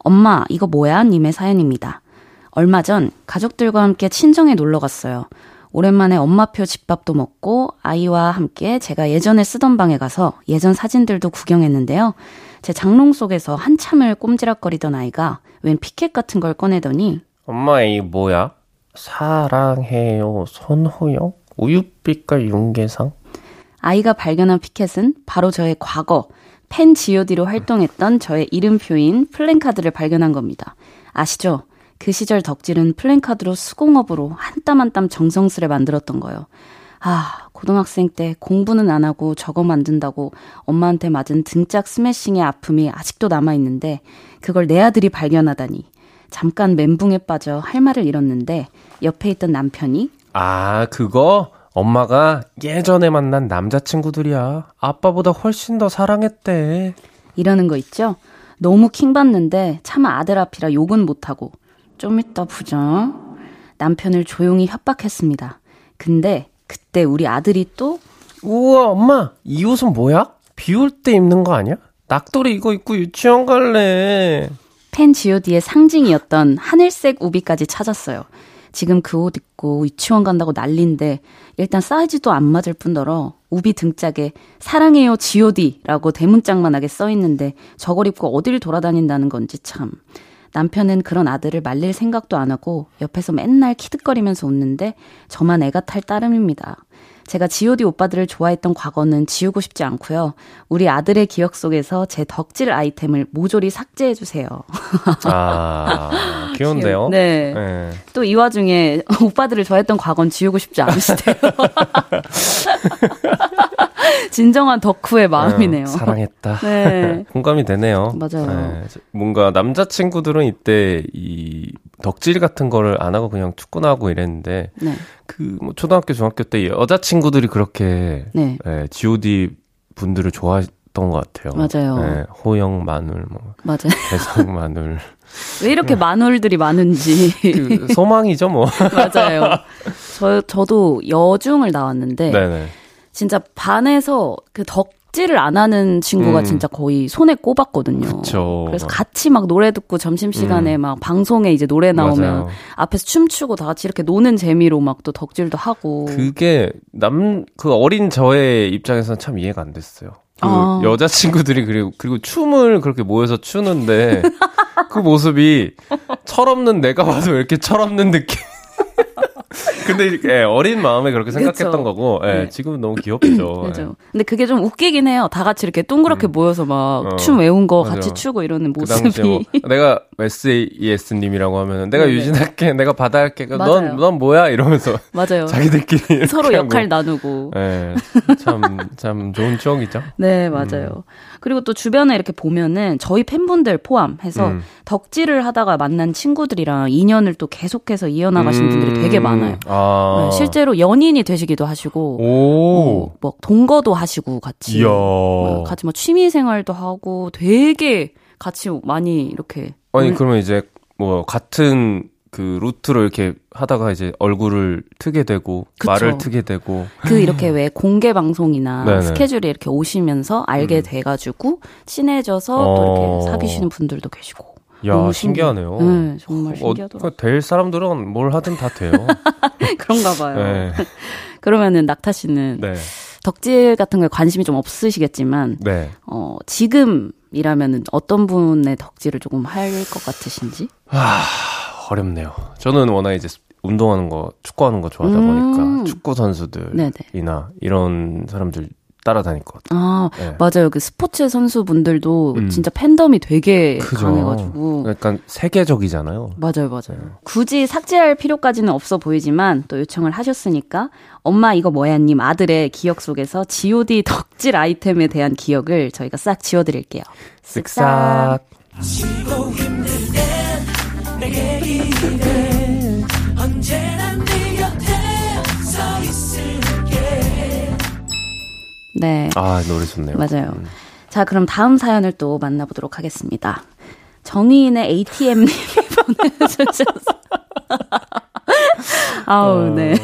S1: 엄마, 이거 뭐야? 님의 사연입니다. 얼마 전 가족들과 함께 친정에 놀러 갔어요. 오랜만에 엄마표 집밥도 먹고 아이와 함께 제가 예전에 쓰던 방에 가서 예전 사진들도 구경했는데요. 제 장롱 속에서 한참을 꼼지락거리던 아이가 웬 피켓 같은 걸 꺼내더니
S2: 엄마 이 뭐야? 사랑해요 손호영? 우유빛깔 윤계상?
S1: 아이가 발견한 피켓은 바로 저의 과거, 팬 GOD로 활동했던 저의 이름표인 플랜카드를 발견한 겁니다. 아시죠? 그 시절 덕질은 플랜카드로 수공업으로 한 땀 한 땀 정성스레 만들었던 거예요. 아, 고등학생 때 공부는 안 하고 저거 만든다고 엄마한테 맞은 등짝 스매싱의 아픔이 아직도 남아있는데 그걸 내 아들이 발견하다니. 잠깐 멘붕에 빠져 할 말을 잃었는데 옆에 있던 남편이
S2: 아, 그거? 엄마가 예전에 만난 남자친구들이야. 아빠보다 훨씬 더 사랑했대.
S1: 이러는 거 있죠? 너무 킹받는데 차마 아들 앞이라 욕은 못하고 좀 이따 보자. 남편을 조용히 협박했습니다. 근데 그때 우리 아들이 또
S2: 우와 엄마 이 옷은 뭐야? 비올 때 입는 거 아니야? 낙돌이 이거 입고 유치원 갈래.
S1: 팬 G.O.D의 상징이었던 하늘색 우비까지 찾았어요. 지금 그 옷 입고 유치원 간다고 난린데 일단 사이즈도 안 맞을 뿐더러 우비 등짝에 사랑해요 G.O.D라고 대문짝만하게 써 있는데 저걸 입고 어딜 돌아다닌다는 건지 참. 남편은 그런 아들을 말릴 생각도 안 하고 옆에서 맨날 키득거리면서 웃는데 저만 애가 탈 따름입니다. 제가 GOD 오빠들을 좋아했던 과거는 지우고 싶지 않고요. 우리 아들의 기억 속에서 제 덕질 아이템을 모조리 삭제해 주세요.
S2: 아, 귀여운데요?
S1: 네. 네. 또 이 와중에 오빠들을 좋아했던 과거는 지우고 싶지 않으시대요. 진정한 덕후의 마음이네요. 어,
S2: 사랑했다. 네. 공감이 되네요.
S1: 맞아요. 네.
S2: 뭔가 남자친구들은 이때 이 덕질 같은 거를 안 하고 그냥 축구나 하고 이랬는데 네. 그뭐 초등학교 중학교 때 여자 친구들이 그렇게 네. 네, G.O.D 분들을 좋아했던 것 같아요.
S1: 맞아요. 네,
S2: 호영 마눌 뭐
S1: 맞아요.
S2: 대성 마눌
S1: 왜 이렇게 마눌들이 많은지
S2: 그 소망이죠 뭐.
S1: 맞아요. 저 저도 여중을 나왔는데 네네. 진짜 반에서 그 덕 질을 안 하는 친구가 음. 진짜 거의 손에 꼽았거든요.
S2: 그쵸.
S1: 그래서 같이 막 노래 듣고 점심 시간에 음. 막 방송에 이제 노래 나오면 맞아요. 앞에서 춤추고 다 같이 이렇게 노는 재미로 막 또 덕질도 하고.
S2: 그게 남 그 어린 저의 입장에서는 참 이해가 안 됐어요. 그 아. 여자친구들이 그리고 그리고 춤을 그렇게 모여서 추는데 그 모습이 철없는 내가 봐도 왜 이렇게 철없는 느낌. 근데 예, 어린 마음에 그렇게 생각했던 그쵸. 거고 예, 네. 지금은 너무 귀엽죠.
S1: 맞아. 예. 근데 그게 좀 웃기긴 해요. 다 같이 이렇게 동그랗게 음. 모여서 막춤 어, 외운 거 맞아. 같이 추고 이러는 그 모습이. 뭐
S2: 내가 SES님이라고 하면 내가 네 유진 할게, 내가 바다 할게. 넌, 넌 뭐야? 이러면서.
S1: 맞아요.
S2: 자기들끼리.
S1: 서로 역할 나누고.
S2: 예. 참, 참 좋은 추억이죠.
S1: 네, 맞아요. 음. 그리고 또 주변에 이렇게 보면은 저희 팬분들 포함해서 음. 덕질을 하다가 만난 친구들이랑 인연을 또 계속해서 이어나가신 음. 분들이 되게 많아요. 아. 네, 실제로 연인이 되시기도 하시고, 어, 뭐 동거도 하시고 같이, 뭐 같이 뭐 취미 생활도 하고 되게 같이 많이 이렇게.
S2: 아니 그러면 이제 뭐 같은 그 루트로 이렇게 하다가 이제 얼굴을 트게 되고 그쵸. 말을 트게 되고
S1: 그 이렇게 왜 공개 방송이나. 스케줄에 이렇게 오시면서 알게 음. 돼가지고 친해져서 어. 또 이렇게 사귀시는 분들도 계시고
S2: 야 너무 신기하네요.
S1: 네, 정말 신기하더라고요. 어,
S2: 될 사람들은 뭘 하든 다 돼요.
S1: 그런가 봐요. 네. 그러면은 낙타 씨는 네. 덕질 같은 거에 관심이 좀 없으시겠지만 네. 어, 지금이라면은 어떤 분의 덕질을 조금 할 것 같으신지?
S2: 아, 어렵네요. 저는 워낙 이제 운동하는 거, 축구하는 거 좋아하다 음~ 보니까 축구 선수들이나 이런 사람들 따라다닐 것 같아요.
S1: 아, 네. 맞아요. 그 스포츠 선수분들도 음. 진짜 팬덤이 되게 그죠. 강해가지고.
S2: 약간 세계적이잖아요.
S1: 맞아요, 맞아요. 네. 굳이 삭제할 필요까지는 없어 보이지만 또 요청을 하셨으니까 엄마 이거 뭐야님 아들의 기억 속에서 G.O.D 덕질 아이템에 대한 기억을 저희가 싹 지워드릴게요.
S2: 쓱싹. 네. 아, 노래 좋네요.
S1: 맞아요. 음. 자, 그럼 다음 사연을 또 만나보도록 하겠습니다. 정의인의 ATM님이 보내주셨어요. 아우, 어. 네.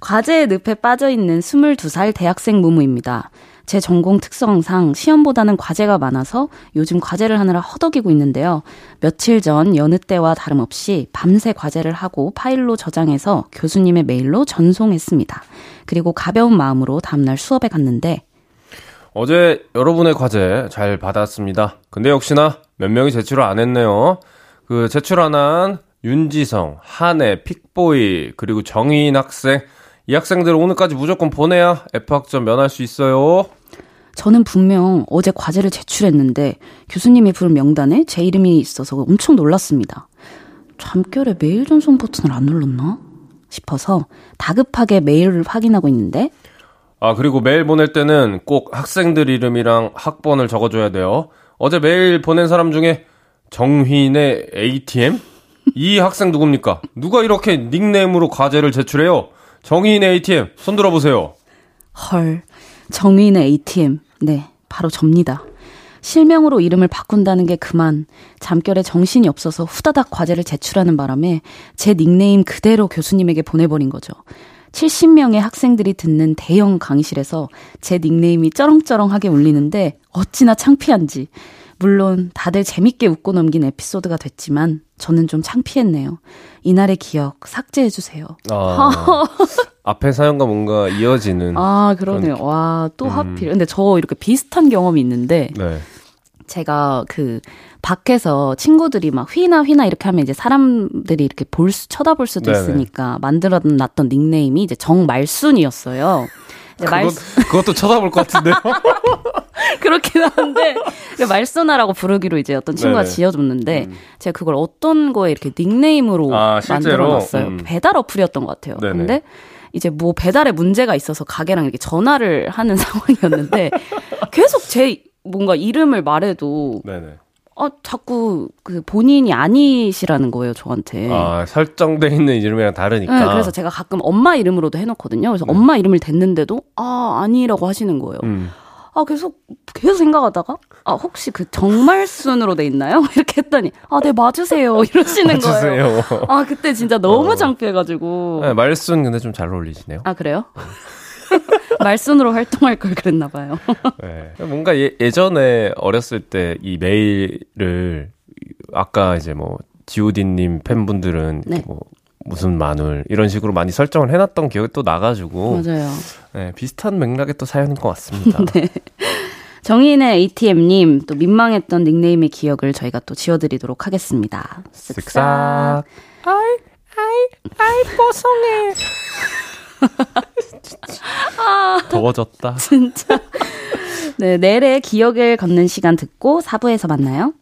S1: 과제의 늪에 빠져있는 22살 대학생 무무입니다. 제 전공 특성상 시험보다는 과제가 많아서 요즘 과제를 하느라 허덕이고 있는데요. 며칠 전 여느 때와 다름없이 밤새 과제를 하고 파일로 저장해서 교수님의 메일로 전송했습니다. 그리고 가벼운 마음으로 다음날 수업에 갔는데
S2: 어제 여러분의 과제 잘 받았습니다. 근데 역시나 몇 명이 제출을 안 했네요. 그 제출 안 한 윤지성, 한혜, 픽보이, 그리고 정희인 학생. 이 학생들 오늘까지 무조건 보내야 F학점 면할 수 있어요.
S1: 저는 분명 어제 과제를 제출했는데 교수님이 부른 명단에 제 이름이 있어서 엄청 놀랐습니다. 잠결에 메일 전송 버튼을 안 눌렀나? 싶어서 다급하게 메일을 확인하고 있는데
S2: 아, 그리고 메일 보낼 때는 꼭 학생들 이름이랑 학번을 적어줘야 돼요. 어제 메일 보낸 사람 중에 정휘인의 ATM? 이 학생 누굽니까? 누가 이렇게 닉네임으로 과제를 제출해요? 정휘인의 ATM, 손 들어보세요.
S1: 헐, 정휘인의 ATM. 네, 바로 접니다. 실명으로 이름을 바꾼다는 게 그만 잠결에 정신이 없어서 후다닥 과제를 제출하는 바람에 제 닉네임 그대로 교수님에게 보내버린 거죠. 70명의 학생들이 듣는 대형 강의실에서 제 닉네임이 쩌렁쩌렁하게 울리는데 어찌나 창피한지. 물론 다들 재밌게 웃고 넘긴 에피소드가 됐지만 저는 좀 창피했네요. 이날의 기억 삭제해주세요. 아,
S2: 앞에 사연과 뭔가 이어지는.
S1: 아, 그러네요. 그런... 와, 또 음. 하필. 근데 저 이렇게 비슷한 경험이 있는데. 네. 제가 그 밖에서 친구들이 막 휘나 휘나 이렇게 하면 이제 사람들이 이렇게 볼 수, 쳐다볼 수도 네네. 있으니까 만들어 놨던 닉네임이 이제 정말순이었어요.
S2: 그것, 말... 그것도 쳐다볼 것 같은데요?
S1: 그렇긴 한데 말순아라고 부르기로 이제 어떤 친구가 네네. 지어줬는데 음. 제가 그걸 어떤 거에 이렇게 닉네임으로 아, 만들어 놨어요. 음. 배달 어플이었던 것 같아요. 네네. 근데 이제 뭐 배달에 문제가 있어서 가게랑 이렇게 전화를 하는 상황이었는데 계속 제 뭔가 이름을 말해도 네네. 아, 자꾸 그 본인이 아니시라는 거예요, 저한테.
S2: 아, 설정돼 있는 이름이랑 다르니까.
S1: 네, 그래서 제가 가끔 엄마 이름으로도 해놓거든요. 그래서 네. 엄마 이름을 댔는데도 아, 아니라고 하시는 거예요. 음. 아, 계속, 계속 생각하다가, 아, 혹시 그 정말 순으로 돼 있나요? 이렇게 했더니, 아, 네, 맞으세요. 이러시는 맞으세요. 거예요. 아, 그때 진짜 너무 어. 창피해가지고.
S2: 네, 말순 근데 좀 잘 어울리시네요.
S1: 아, 그래요? 말순으로 활동할 걸 그랬나 봐요.
S2: 네. 뭔가 예, 예전에 어렸을 때 이 메일을 아까 이제 뭐 지오디님 팬분들은 네. 뭐 무슨 마눌 이런 식으로 많이 설정을 해놨던 기억이 또 나가지고
S1: 맞아요.
S2: 네, 비슷한 맥락의 또 사연인 것 같습니다. 네.
S1: 정인의 ATM님 또 민망했던 닉네임의 기억을 저희가 또 지워드리도록 하겠습니다.
S2: 쓱싹. 아이 아이 아이 뽀송해. 아, 더워졌다.
S1: 진짜. 네, 내래 기억을 걷는 시간 듣고 4부에서 만나요.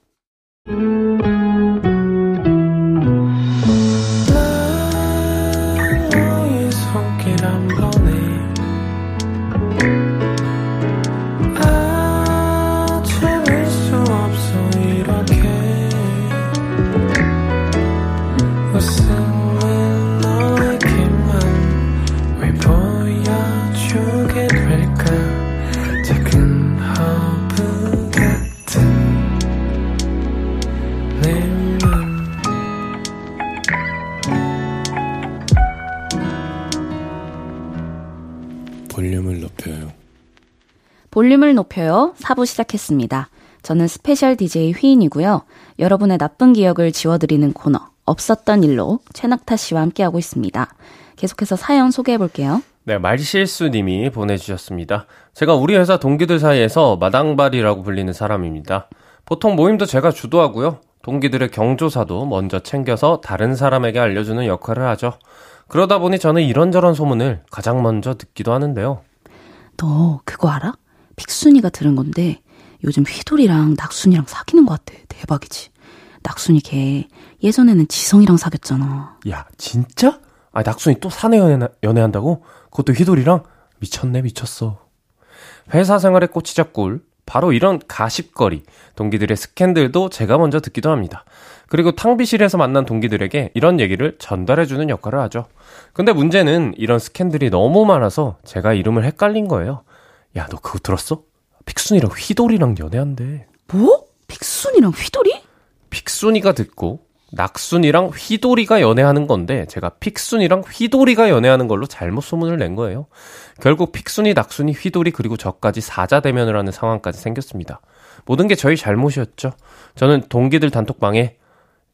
S1: 볼륨을 높여요. 4부 시작했습니다. 저는 special DJ 휘인이고요. 여러분의 나쁜 기억을 지워드리는 코너, 없었던 일로 최낙타 씨와 함께하고 있습니다. 계속해서 사연 소개해 볼게요.
S2: 네, 말실수님이 보내주셨습니다. 제가 우리 회사 동기들 사이에서 마당발이라고 불리는 사람입니다. 보통 모임도 제가 주도하고요. 동기들의 경조사도 먼저 챙겨서 다른 사람에게 알려주는 역할을 하죠. 그러다 보니 저는 이런저런 소문을 가장 먼저 듣기도 하는데요.
S1: 너 그거 알아? 픽순이가 들은 건데 요즘 휘돌이랑 낙순이랑 사귀는 것 같아. 대박이지. 낙순이 걔 예전에는 지성이랑 사귀었잖아.
S2: 야 진짜? 아 낙순이 또 사내 연애, 연애한다고? 그것도 휘돌이랑? 미쳤네 미쳤어. 회사 생활에 꽂히자 꿀. 바로 이런 가십거리, 동기들의 스캔들도 제가 먼저 듣기도 합니다. 그리고 탕비실에서 만난 동기들에게 이런 얘기를 전달해주는 역할을 하죠. 근데 문제는 이런 스캔들이 너무 많아서 제가 이름을 헷갈린 거예요. 야, 너 그거 들었어? 픽순이랑 휘돌이랑 연애한대.
S1: 뭐? 픽순이랑 휘돌이?
S2: 픽순이가 듣고 낙순이랑 휘돌이가 연애하는 건데 제가 픽순이랑 휘돌이가 연애하는 걸로 잘못 소문을 낸 거예요. 결국 픽순이, 낙순이, 휘돌이 그리고 저까지 사자 대면을 하는 상황까지 생겼습니다. 모든 게 저희 잘못이었죠. 저는 동기들 단톡방에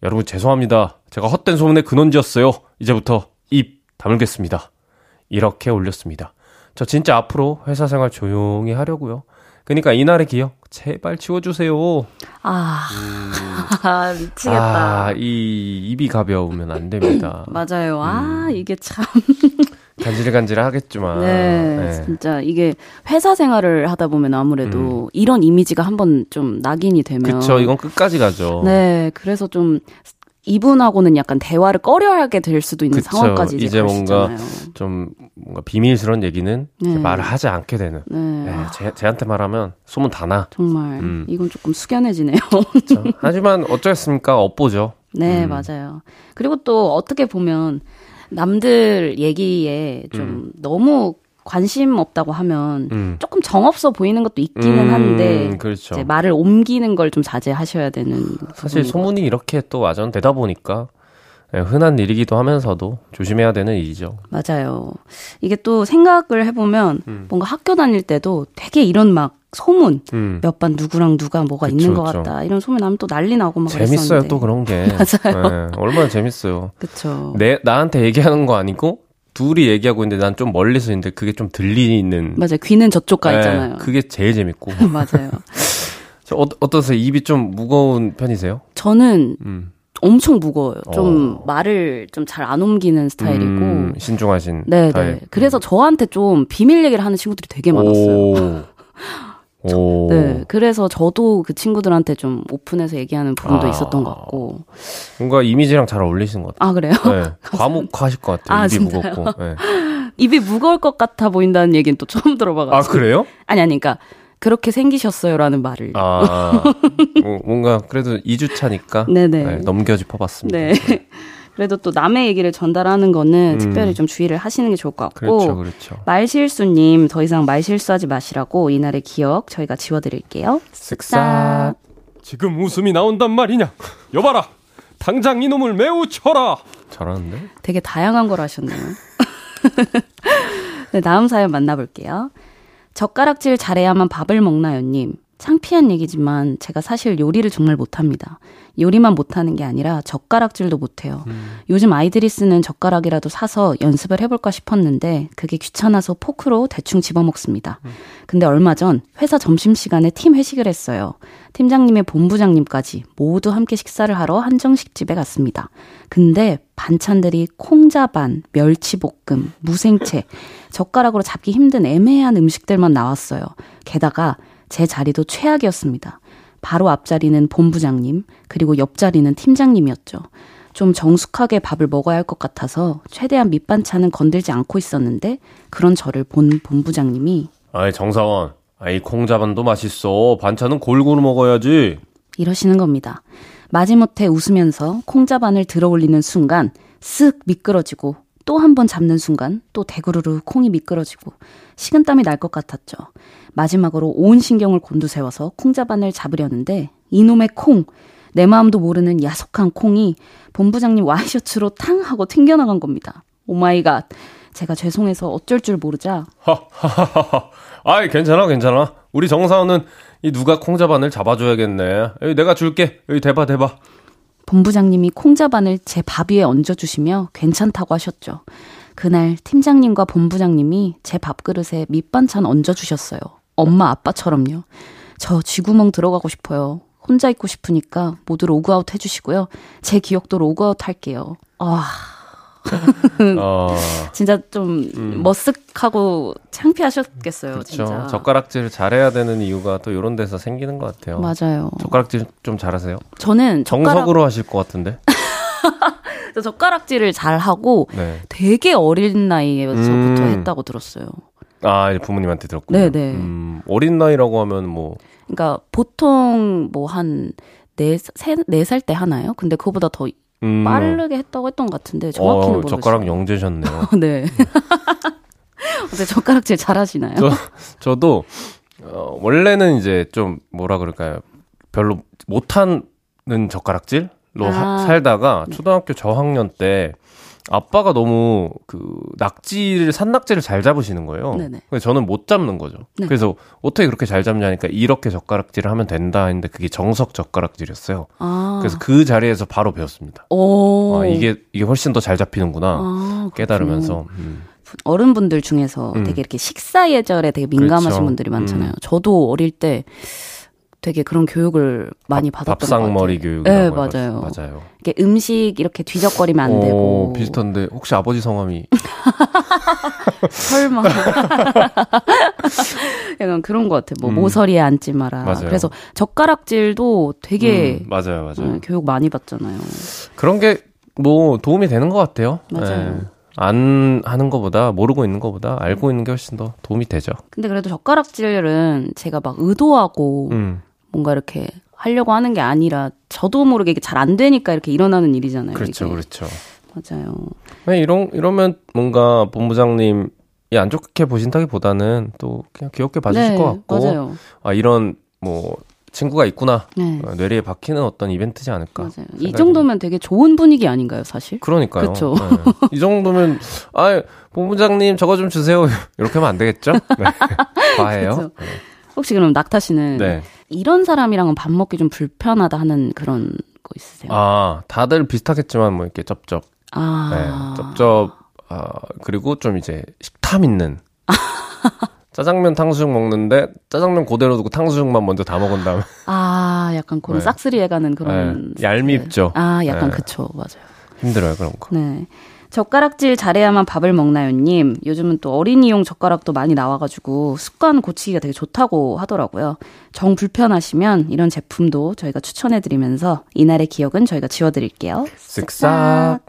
S2: 여러분 죄송합니다. 제가 헛된 소문의 근원지였어요. 이제부터 입 다물겠습니다. 이렇게 올렸습니다. 저 진짜 앞으로 회사 생활 조용히 하려고요. 그러니까 이날의 기억 제발 지워주세요.
S1: 아, 음. 미치겠다.
S2: 아, 이 입이 가벼우면 안 됩니다.
S1: 맞아요. 아, 음. 이게 참.
S2: 간질간질 하겠지만.
S1: 네, 네, 진짜 이게 회사 생활을 하다 보면 아무래도 음. 이런 이미지가 한번 좀 낙인이 되면.
S2: 그쵸, 이건 끝까지 가죠.
S1: 네, 그래서 좀 이분하고는 약간 대화를 꺼려하게 될 수도 있는 그쵸. 상황까지 이제, 이제
S2: 뭔가 좀 뭔가 비밀스러운 얘기는 네. 말을 하지 않게 되는. 네. 네, 제, 쟤한테 말하면 소문 다 나.
S1: 정말 음. 이건 조금 숙연해지네요.
S2: 하지만 어쩌겠습니까? 업보죠.
S1: 네, 음. 맞아요. 그리고 또 어떻게 보면 남들 얘기에 좀 음. 너무 관심 없다고 하면 음. 조금 정없어 보이는 것도 있기는 음, 한데 그렇죠. 이제 말을 옮기는 걸 좀 자제하셔야 되는
S2: 사실 소문이 이렇게 또 와전되다 보니까 네, 흔한 일이기도 하면서도 조심해야 되는 일이죠.
S1: 맞아요. 이게 또 생각을 해보면 음. 뭔가 학교 다닐 때도 되게 이런 막 소문 음. 몇반 누구랑 누가 뭐가 그쵸, 있는 것 그쵸. 같다 이런 소문 나면 또 난리 나고 막
S2: 재밌어요
S1: 그랬었는데.
S2: 또 그런 게
S1: 맞아요.
S2: 네, 얼마나 재밌어요.
S1: 그렇죠.
S2: 내 나한테 얘기하는 거 아니고 둘이 얘기하고 있는데 난 좀 멀리서 있는데 그게 좀 들리는
S1: 맞아요. 귀는 저쪽 가 네, 있잖아요.
S2: 그게 제일 재밌고
S1: 맞아요.
S2: 어, 어떠세요? 입이 좀 무거운 편이세요?
S1: 저는 음. 엄청 무거워요. 좀 어. 말을 좀 잘 안 옮기는 스타일이고 음,
S2: 신중하신
S1: 네, 네. 그래서 저한테 좀 비밀 얘기를 하는 친구들이 되게 많았어요. 저, 네. 그래서 저도 그 친구들한테 좀 오픈해서 얘기하는 부분도 아, 있었던 것 같고.
S2: 뭔가 이미지랑 잘 어울리시는 것 같아요.
S1: 아, 그래요?
S2: 네. 과묵하실 것 같아요. 아, 입이 진짜요? 무겁고. 네.
S1: 입이 무거울 것 같아 보인다는 얘기는 또 처음 들어봐가지고.
S2: 아, 그래요?
S1: 아니, 아니, 그러니까 그렇게 생기셨어요라는 말을.
S2: 아, 뭐, 뭔가 그래도 2주 차니까 네네. 네, 넘겨짚어봤습니다. 네.
S1: 그래도 또 남의 얘기를 전달하는 거는 음. 특별히 좀 주의를 하시는 게 좋을 것 같고.
S2: 그렇죠, 그렇죠.
S1: 말실수님 더 이상 말실수하지 마시라고 이날의 기억 저희가 지워드릴게요. 쓱싹.
S3: 지금 웃음이 나온단 말이냐? 여봐라. 당장 이놈을 매우 쳐라.
S2: 잘하는데?
S1: 되게 다양한 걸 하셨네요. 네, 다음 사연 만나볼게요. 젓가락질 잘해야만 밥을 먹나요 님. 창피한 얘기지만 제가 사실 요리를 정말 못합니다. 요리만 못하는 게 아니라 젓가락질도 못해요. 음. 요즘 아이들이 쓰는 젓가락이라도 사서 연습을 해볼까 싶었는데 그게 귀찮아서 포크로 대충 집어먹습니다. 음. 근데 얼마 전 회사 점심시간에 팀 회식을 했어요. 팀장님의 본부장님까지 모두 함께 식사를 하러 한정식집에 갔습니다. 근데 반찬들이 콩자반, 멸치볶음, 무생채, 젓가락으로 잡기 힘든 애매한 음식들만 나왔어요. 게다가 제 자리도 최악이었습니다. 바로 앞자리는 본부장님, 그리고 옆자리는 팀장님이었죠. 좀 정숙하게 밥을 먹어야 할 것 같아서 최대한 밑반찬은 건들지 않고 있었는데 그런 저를 본 본부장님이
S2: 아이 정사원, 아이 콩자반도 맛있어. 반찬은 골고루 먹어야지.
S1: 이러시는 겁니다. 마지못해 웃으면서 콩자반을 들어 올리는 순간 쓱 미끄러지고 또 한 번 잡는 순간 또 대구르르 콩이 미끄러지고 식은땀이 날 것 같았죠. 마지막으로 온 신경을 곤두세워서 콩자반을 잡으려는데 이놈의 콩, 내 마음도 모르는 야속한 콩이 본부장님 와이셔츠로 탕 하고 튕겨나간 겁니다. Oh my god. 제가 죄송해서 어쩔 줄 모르자.
S2: 하하하하. 아이, 괜찮아, 괜찮아. 우리 정사원은 이 누가 콩자반을 잡아줘야겠네. 여기 내가 줄게. 여기 대봐, 대봐.
S1: 본부장님이 콩자반을 제 밥 위에 얹어주시며 괜찮다고 하셨죠. 그날 팀장님과 본부장님이 제 밥그릇에 밑반찬 얹어주셨어요. 엄마 아빠처럼요. 저 쥐구멍 들어가고 싶어요. 혼자 있고 싶으니까 모두 로그아웃 해주시고요. 제 기억도 로그아웃 할게요. 아. 어. 진짜 좀 음. 머쓱하고 창피하셨겠어요, 그쵸. 진짜.
S2: 젓가락질 잘해야 되는 이유가 또 이런 데서 생기는 것 같아요.
S1: 맞아요.
S2: 젓가락질 좀 잘하세요?
S1: 저는
S2: 정석으로 하실 것 같은데.
S1: 젓가락질을 잘 하고 네. 되게 어린 나이에서부터 음. 했다고 들었어요.
S2: 아, 부모님한테 들었군요.
S1: 네네. 네.
S2: 음, 어린 나이라고 하면 뭐.
S1: 그러니까 보통 뭐 한 네, 세, 네 살 때 하나요? 근데 그거보다 더 음. 빠르게 했다고 했던 것 같은데 정확히는 어, 모르겠어요.
S2: 젓가락 영재셨네요.
S1: 네. 어때 젓가락질 잘하시나요?
S2: 저, 저도 어, 원래는 이제 좀 뭐라 그럴까요? 별로 못하는 젓가락질? 로 아. 살다가 네. 초등학교 저학년 때 아빠가 너무 그 낙지를 산낙지를 잘 잡으시는 거예요. 네네. 그래서 저는 못 잡는 거죠. 네. 그래서 어떻게 그렇게 잘 잡냐니까 이렇게 젓가락질을 하면 된다 했는데 그게 정석 젓가락질이었어요. 아. 그래서 그 자리에서 바로 배웠습니다. 아, 이게 이게 훨씬 더 잘 잡히는구나 아, 깨달으면서. 음.
S1: 어른분들 중에서 음. 되게 이렇게 식사 예절에 되게 민감하신 그렇죠. 분들이 많잖아요. 음. 저도 어릴 때 되게 그런 교육을 많이 밥, 받았던
S2: 밥상머리 교육.
S1: 네, 맞아요.
S2: 맞아요.
S1: 이게 음식 이렇게 뒤적거리면 안
S2: 오,
S1: 되고.
S2: 비슷한데 혹시 아버지 성함이
S1: 설마. 약간 그런 것 같아요. 뭐 음. 모서리에 앉지 마라. 맞아요. 그래서 젓가락질도 되게
S2: 음, 맞아요, 맞아요. 네,
S1: 교육 많이 받잖아요.
S2: 그런 게 뭐 도움이 되는 것 같아요.
S1: 맞아요. 네.
S2: 안 하는 것보다 모르고 있는 것보다 알고 있는 게 훨씬 더 도움이 되죠.
S1: 근데 그래도 젓가락질은 제가 막 의도하고 음. 뭔가 이렇게 하려고 하는 게 아니라 저도 모르게 잘 안 되니까 이렇게 일어나는 일이잖아요.
S2: 그렇죠, 이게. 그렇죠.
S1: 맞아요.
S2: 네, 이런 이러면 뭔가 본부장님 이 안 좋게 보신다기보다는 또 그냥 귀엽게 봐주실 네, 것 같고
S1: 맞아요.
S2: 아 이런 뭐 친구가 있구나 네. 어, 뇌리에 박히는 어떤 이벤트지 않을까
S1: 맞아요. 이 정도면 되게 좋은 분위기 아닌가요 사실
S2: 그러니까요
S1: 그렇죠
S2: 네. 이 정도면 아 본부장님 저거 좀 주세요 이렇게 하면 안 되겠죠 네. 과해요 그렇죠.
S1: 혹시 그럼 낙타 씨는 네. 이런 사람이랑은 밥 먹기 좀 불편하다 하는 그런 거 있으세요?
S2: 아 다들 비슷하겠지만 뭐 이렇게 쩝쩝
S1: 아
S2: 네, 쩝쩝 아, 그리고 좀 이제 식탐 있는. 짜장면 탕수육 먹는데 짜장면 그대로 두고 탕수육만 먼저 다 먹은 다음에.
S1: 아, 약간 그런 네. 싹쓸이 해 가는 그런.
S2: 네. 얄밉죠.
S1: 아, 약간 네. 그쵸. 맞아요.
S2: 힘들어요, 그런 거.
S1: 네. 젓가락질 잘해야만 밥을 먹나요님. 요즘은 또 어린이용 젓가락도 많이 나와가지고 습관 고치기가 되게 좋다고 하더라고요. 정 불편하시면 이런 제품도 저희가 추천해드리면서 이날의 기억은 저희가 지워드릴게요.
S2: 쓱싹.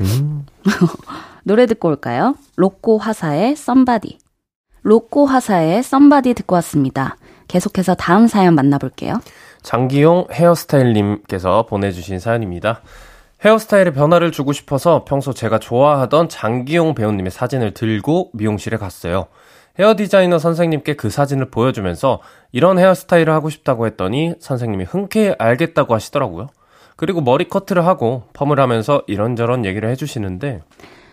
S1: 음. 노래 듣고 올까요? 로꼬 화사의 Somebody. 로꼬 화사의 Somebody 듣고 왔습니다. 계속해서 다음 사연 만나볼게요.
S2: 장기용 헤어스타일님께서 보내주신 사연입니다. 헤어스타일에 변화를 주고 싶어서 평소 제가 좋아하던 장기용 배우님의 사진을 들고 미용실에 갔어요. 헤어 디자이너 선생님께 그 사진을 보여주면서 이런 헤어스타일을 하고 싶다고 했더니 선생님이 흔쾌히 알겠다고 하시더라고요. 그리고 머리 커트를 하고 펌을 하면서 이런저런 얘기를 해주시는데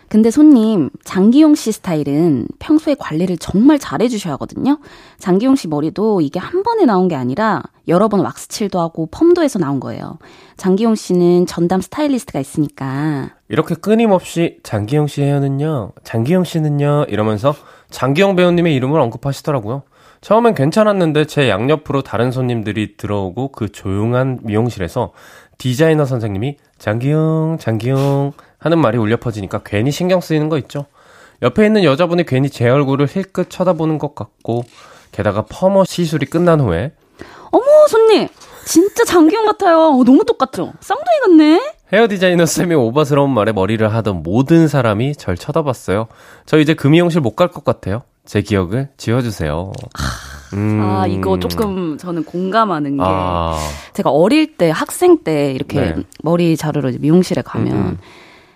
S1: 근데 손님, 장기용 씨 스타일은 평소에 관리를 정말 잘해주셔야 하거든요. 장기용 씨 머리도 이게 한 번에 나온 게 아니라 여러 번 왁스칠도 하고 펌도 해서 나온 거예요. 장기용 씨는 전담 스타일리스트가 있으니까.
S2: 이렇게 끊임없이 장기용 씨 헤어는요, 장기용 씨는요, 이러면서 장기용 배우님의 이름을 언급하시더라고요. 처음엔 괜찮았는데 제 양옆으로 다른 손님들이 들어오고 그 조용한 미용실에서 디자이너 선생님이 장기용, 장기용 하는 말이 울려 퍼지니까 괜히 신경 쓰이는 거 있죠. 옆에 있는 여자분이 괜히 제 얼굴을 힐끗 쳐다보는 것 같고 게다가 퍼머 시술이 끝난 후에
S1: 어머 손님 진짜 장기용 같아요. 어, 너무 똑같죠? 쌍둥이 같네?
S2: 헤어 디자이너 쌤이 오버스러운 말에 머리를 하던 모든 사람이 절 쳐다봤어요. 저 이제 그 미용실 못 갈 것 같아요. 제 기억을 지워주세요.
S1: 음. 아, 이거 조금 저는 공감하는 게 아. 제가 어릴 때 학생 때 이렇게 네. 머리 자르러 미용실에 가면 음.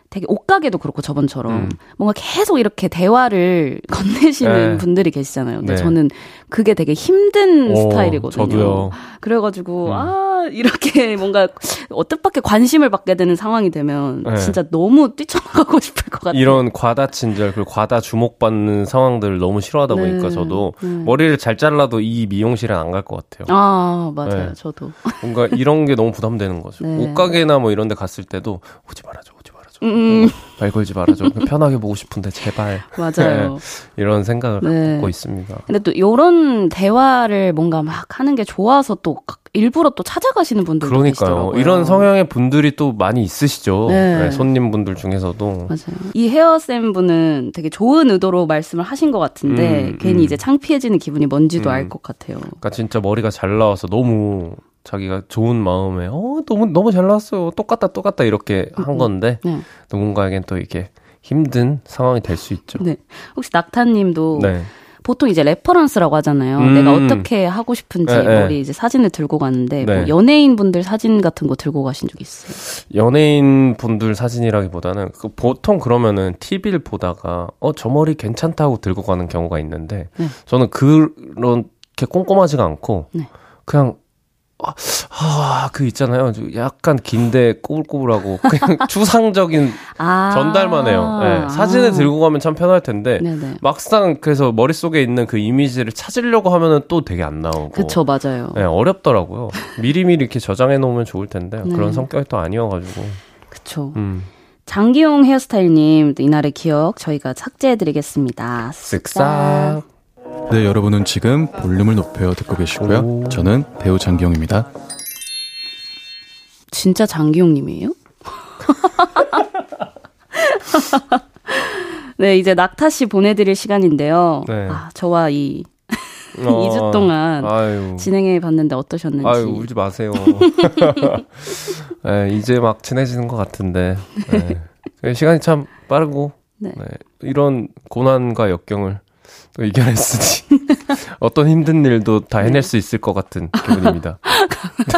S1: 음. 되게 옷가게도 그렇고 저번처럼 음. 뭔가 계속 이렇게 대화를 건네시는 네. 분들이 계시잖아요. 근데 네. 저는 그게 되게 힘든 오, 스타일이거든요.
S2: 저도요.
S1: 그래가지고 음. 아 이렇게 뭔가 어뜻밖에 관심을 받게 되는 상황이 되면 네. 진짜 너무 뛰쳐나가고 싶을 것 같아요.
S2: 이런 과다 친절 그리고 과다 주목받는 상황들을 너무 싫어하다 네. 보니까 저도 네. 머리를 잘 잘라도 이 미용실은 안 갈 것 같아요.
S1: 아 맞아요. 네. 저도
S2: 뭔가 이런 게 너무 부담되는 거죠. 옷가게나 뭐 이런 데 갔을 때도 오지 말아줘.
S1: 음.
S2: 말 걸지 말아줘. 편하게 보고 싶은데 제발.
S1: 맞아요. 네.
S2: 이런 생각을 네. 갖고 있습니다.
S1: 근데 또 이런 대화를 뭔가 막 하는 게 좋아서 또 일부러 또 찾아가시는 분들도 그러니까요. 계시더라고요.
S2: 이런 성향의 분들이 또 많이 있으시죠. 네. 네, 손님분들 중에서도.
S1: 맞아요. 이 헤어쌤 분은 되게 좋은 의도로 말씀을 하신 것 같은데 음, 괜히 음. 이제 창피해지는 기분이 뭔지도 음. 알것 같아요.
S2: 그러니까 진짜 머리가 잘 나와서 너무 자기가 좋은 마음에 어 너무 너무 잘 나왔어요 똑같다 똑같다 이렇게 한 음, 건데 네. 누군가에겐 또 이게 힘든 상황이 될 수 있죠.
S1: 네. 혹시 낙타님도 네. 보통 이제 reference라고 하잖아요. 음. 내가 어떻게 하고 싶은지 네, 네. 머리 이제 사진을 들고 가는데 뭐 네. 연예인 분들 사진 같은 거 들고 가신 적 있어요?
S2: 연예인 분들 사진이라기보다는 그 보통 그러면은 TV를 보다가 어 저 머리 괜찮다고 들고 가는 경우가 있는데 네. 저는 그렇게 꼼꼼하지가 않고 네. 그냥 아, 아, 그 있잖아요. 약간 긴데 꼬불꼬불하고 그냥 추상적인 아~ 전달만 해요. 네, 사진을 들고 가면 참 편할 텐데 네네. 막상 그래서 머릿속에 있는 그 이미지를 찾으려고 하면은 또 되게 안 나오고.
S1: 그쵸, 맞아요.
S2: 네, 어렵더라고요. 미리미리 이렇게 저장해 놓으면 좋을 텐데 네. 그런 성격이 또 아니어가지고.
S1: 그쵸. 음. 장기용 헤어스타일님 이날의 기억 저희가 삭제해드리겠습니다.
S2: 쓱싹.
S4: 네, 여러분은 지금 볼륨을 높여 듣고 계시고요. 오. 저는 배우 장기용입니다.
S1: 진짜 장기용님이에요? 네, 이제 낙타 씨 보내드릴 시간인데요. 네. 아, 저와 이 어, 2주 동안 아유. 진행해 봤는데 어떠셨는지.
S2: 아유, 울지 마세요. 네, 이제 막 친해지는 것 같은데. 네. 시간이 참 빠르고, 네. 네. 이런 고난과 역경을 또 이겨냈으니 어떤 힘든 일도 다 해낼 수 있을 것 같은 기분입니다.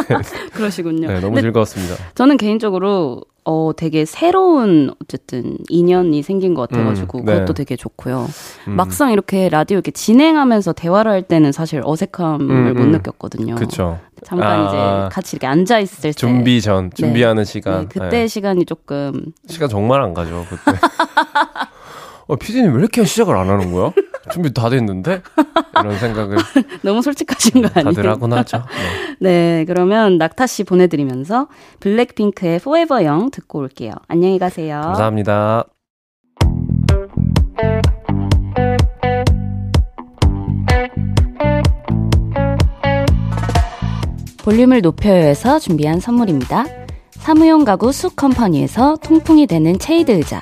S1: 네. 그러시군요.
S2: 네, 너무 즐거웠습니다.
S1: 저는 개인적으로 어 되게 새로운 어쨌든 인연이 생긴 것 같아가지고 음, 네. 그것도 되게 좋고요. 음. 막상 이렇게 라디오 이렇게 진행하면서 대화를 할 때는 사실 어색함을 음, 못 음. 느꼈거든요.
S2: 그렇죠.
S1: 잠깐 아, 이제 같이 이렇게 앉아 있을 때
S2: 준비 전 준비하는 네. 시간.
S1: 네, 그때 네. 시간이 조금
S2: 시간 정말 안 가죠 그때. 어, 피디님 왜 이렇게 시작을 안 하는 거야? 준비 다 됐는데? 이런 생각을.
S1: 너무 솔직하신 거 아니에요?
S2: 다들 하곤 하죠.
S1: 네. 네, 그러면 낙타 씨 보내드리면서 블랙핑크의 Forever Young 듣고 올게요. 안녕히 가세요.
S2: 감사합니다.
S1: 볼륨을 높여요에서 준비한 선물입니다. 사무용 가구 수 컴퍼니에서 통풍이 되는 체이드 의자.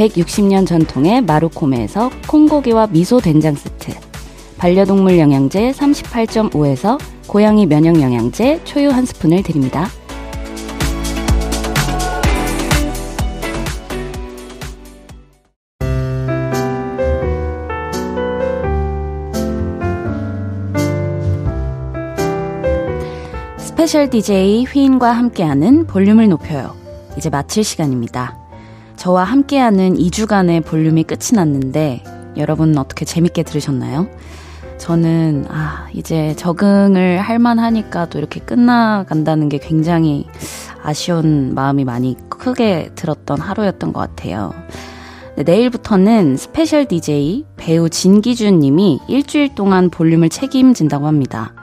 S1: 160년 전통의 마루코메에서 콩고기와 미소 된장 세트, 반려동물 영양제 38.5에서 고양이 면역 영양제 초유 한 스푼을 드립니다. special DJ 휘인과 함께하는 볼륨을 높여요. 이제 마칠 시간입니다. 저와 함께하는 2주간의 볼륨이 끝이 났는데 여러분 어떻게 재밌게 들으셨나요? 저는 아 이제 적응을 할 만하니까 또 이렇게 끝나간다는 게 굉장히 아쉬운 마음이 많이 크게 들었던 하루였던 것 같아요. 네, 내일부터는 special DJ 배우 진기주 님이 일주일 동안 볼륨을 책임진다고 합니다.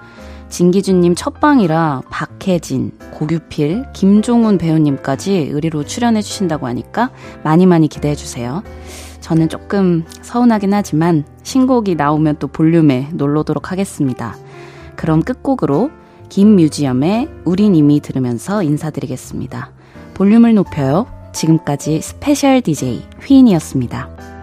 S1: 진기주님 첫방이라 박혜진, 고규필, 김종훈 배우님까지 의리로 출연해 주신다고 하니까 많이 많이 기대해 주세요. 저는 조금 서운하긴 하지만 신곡이 나오면 또 볼륨에 놀러 오도록 하겠습니다. 그럼 끝곡으로 김뮤지엄의 우린 이미 들으면서 인사드리겠습니다. 볼륨을 높여요. 지금까지 special DJ 휘인이었습니다.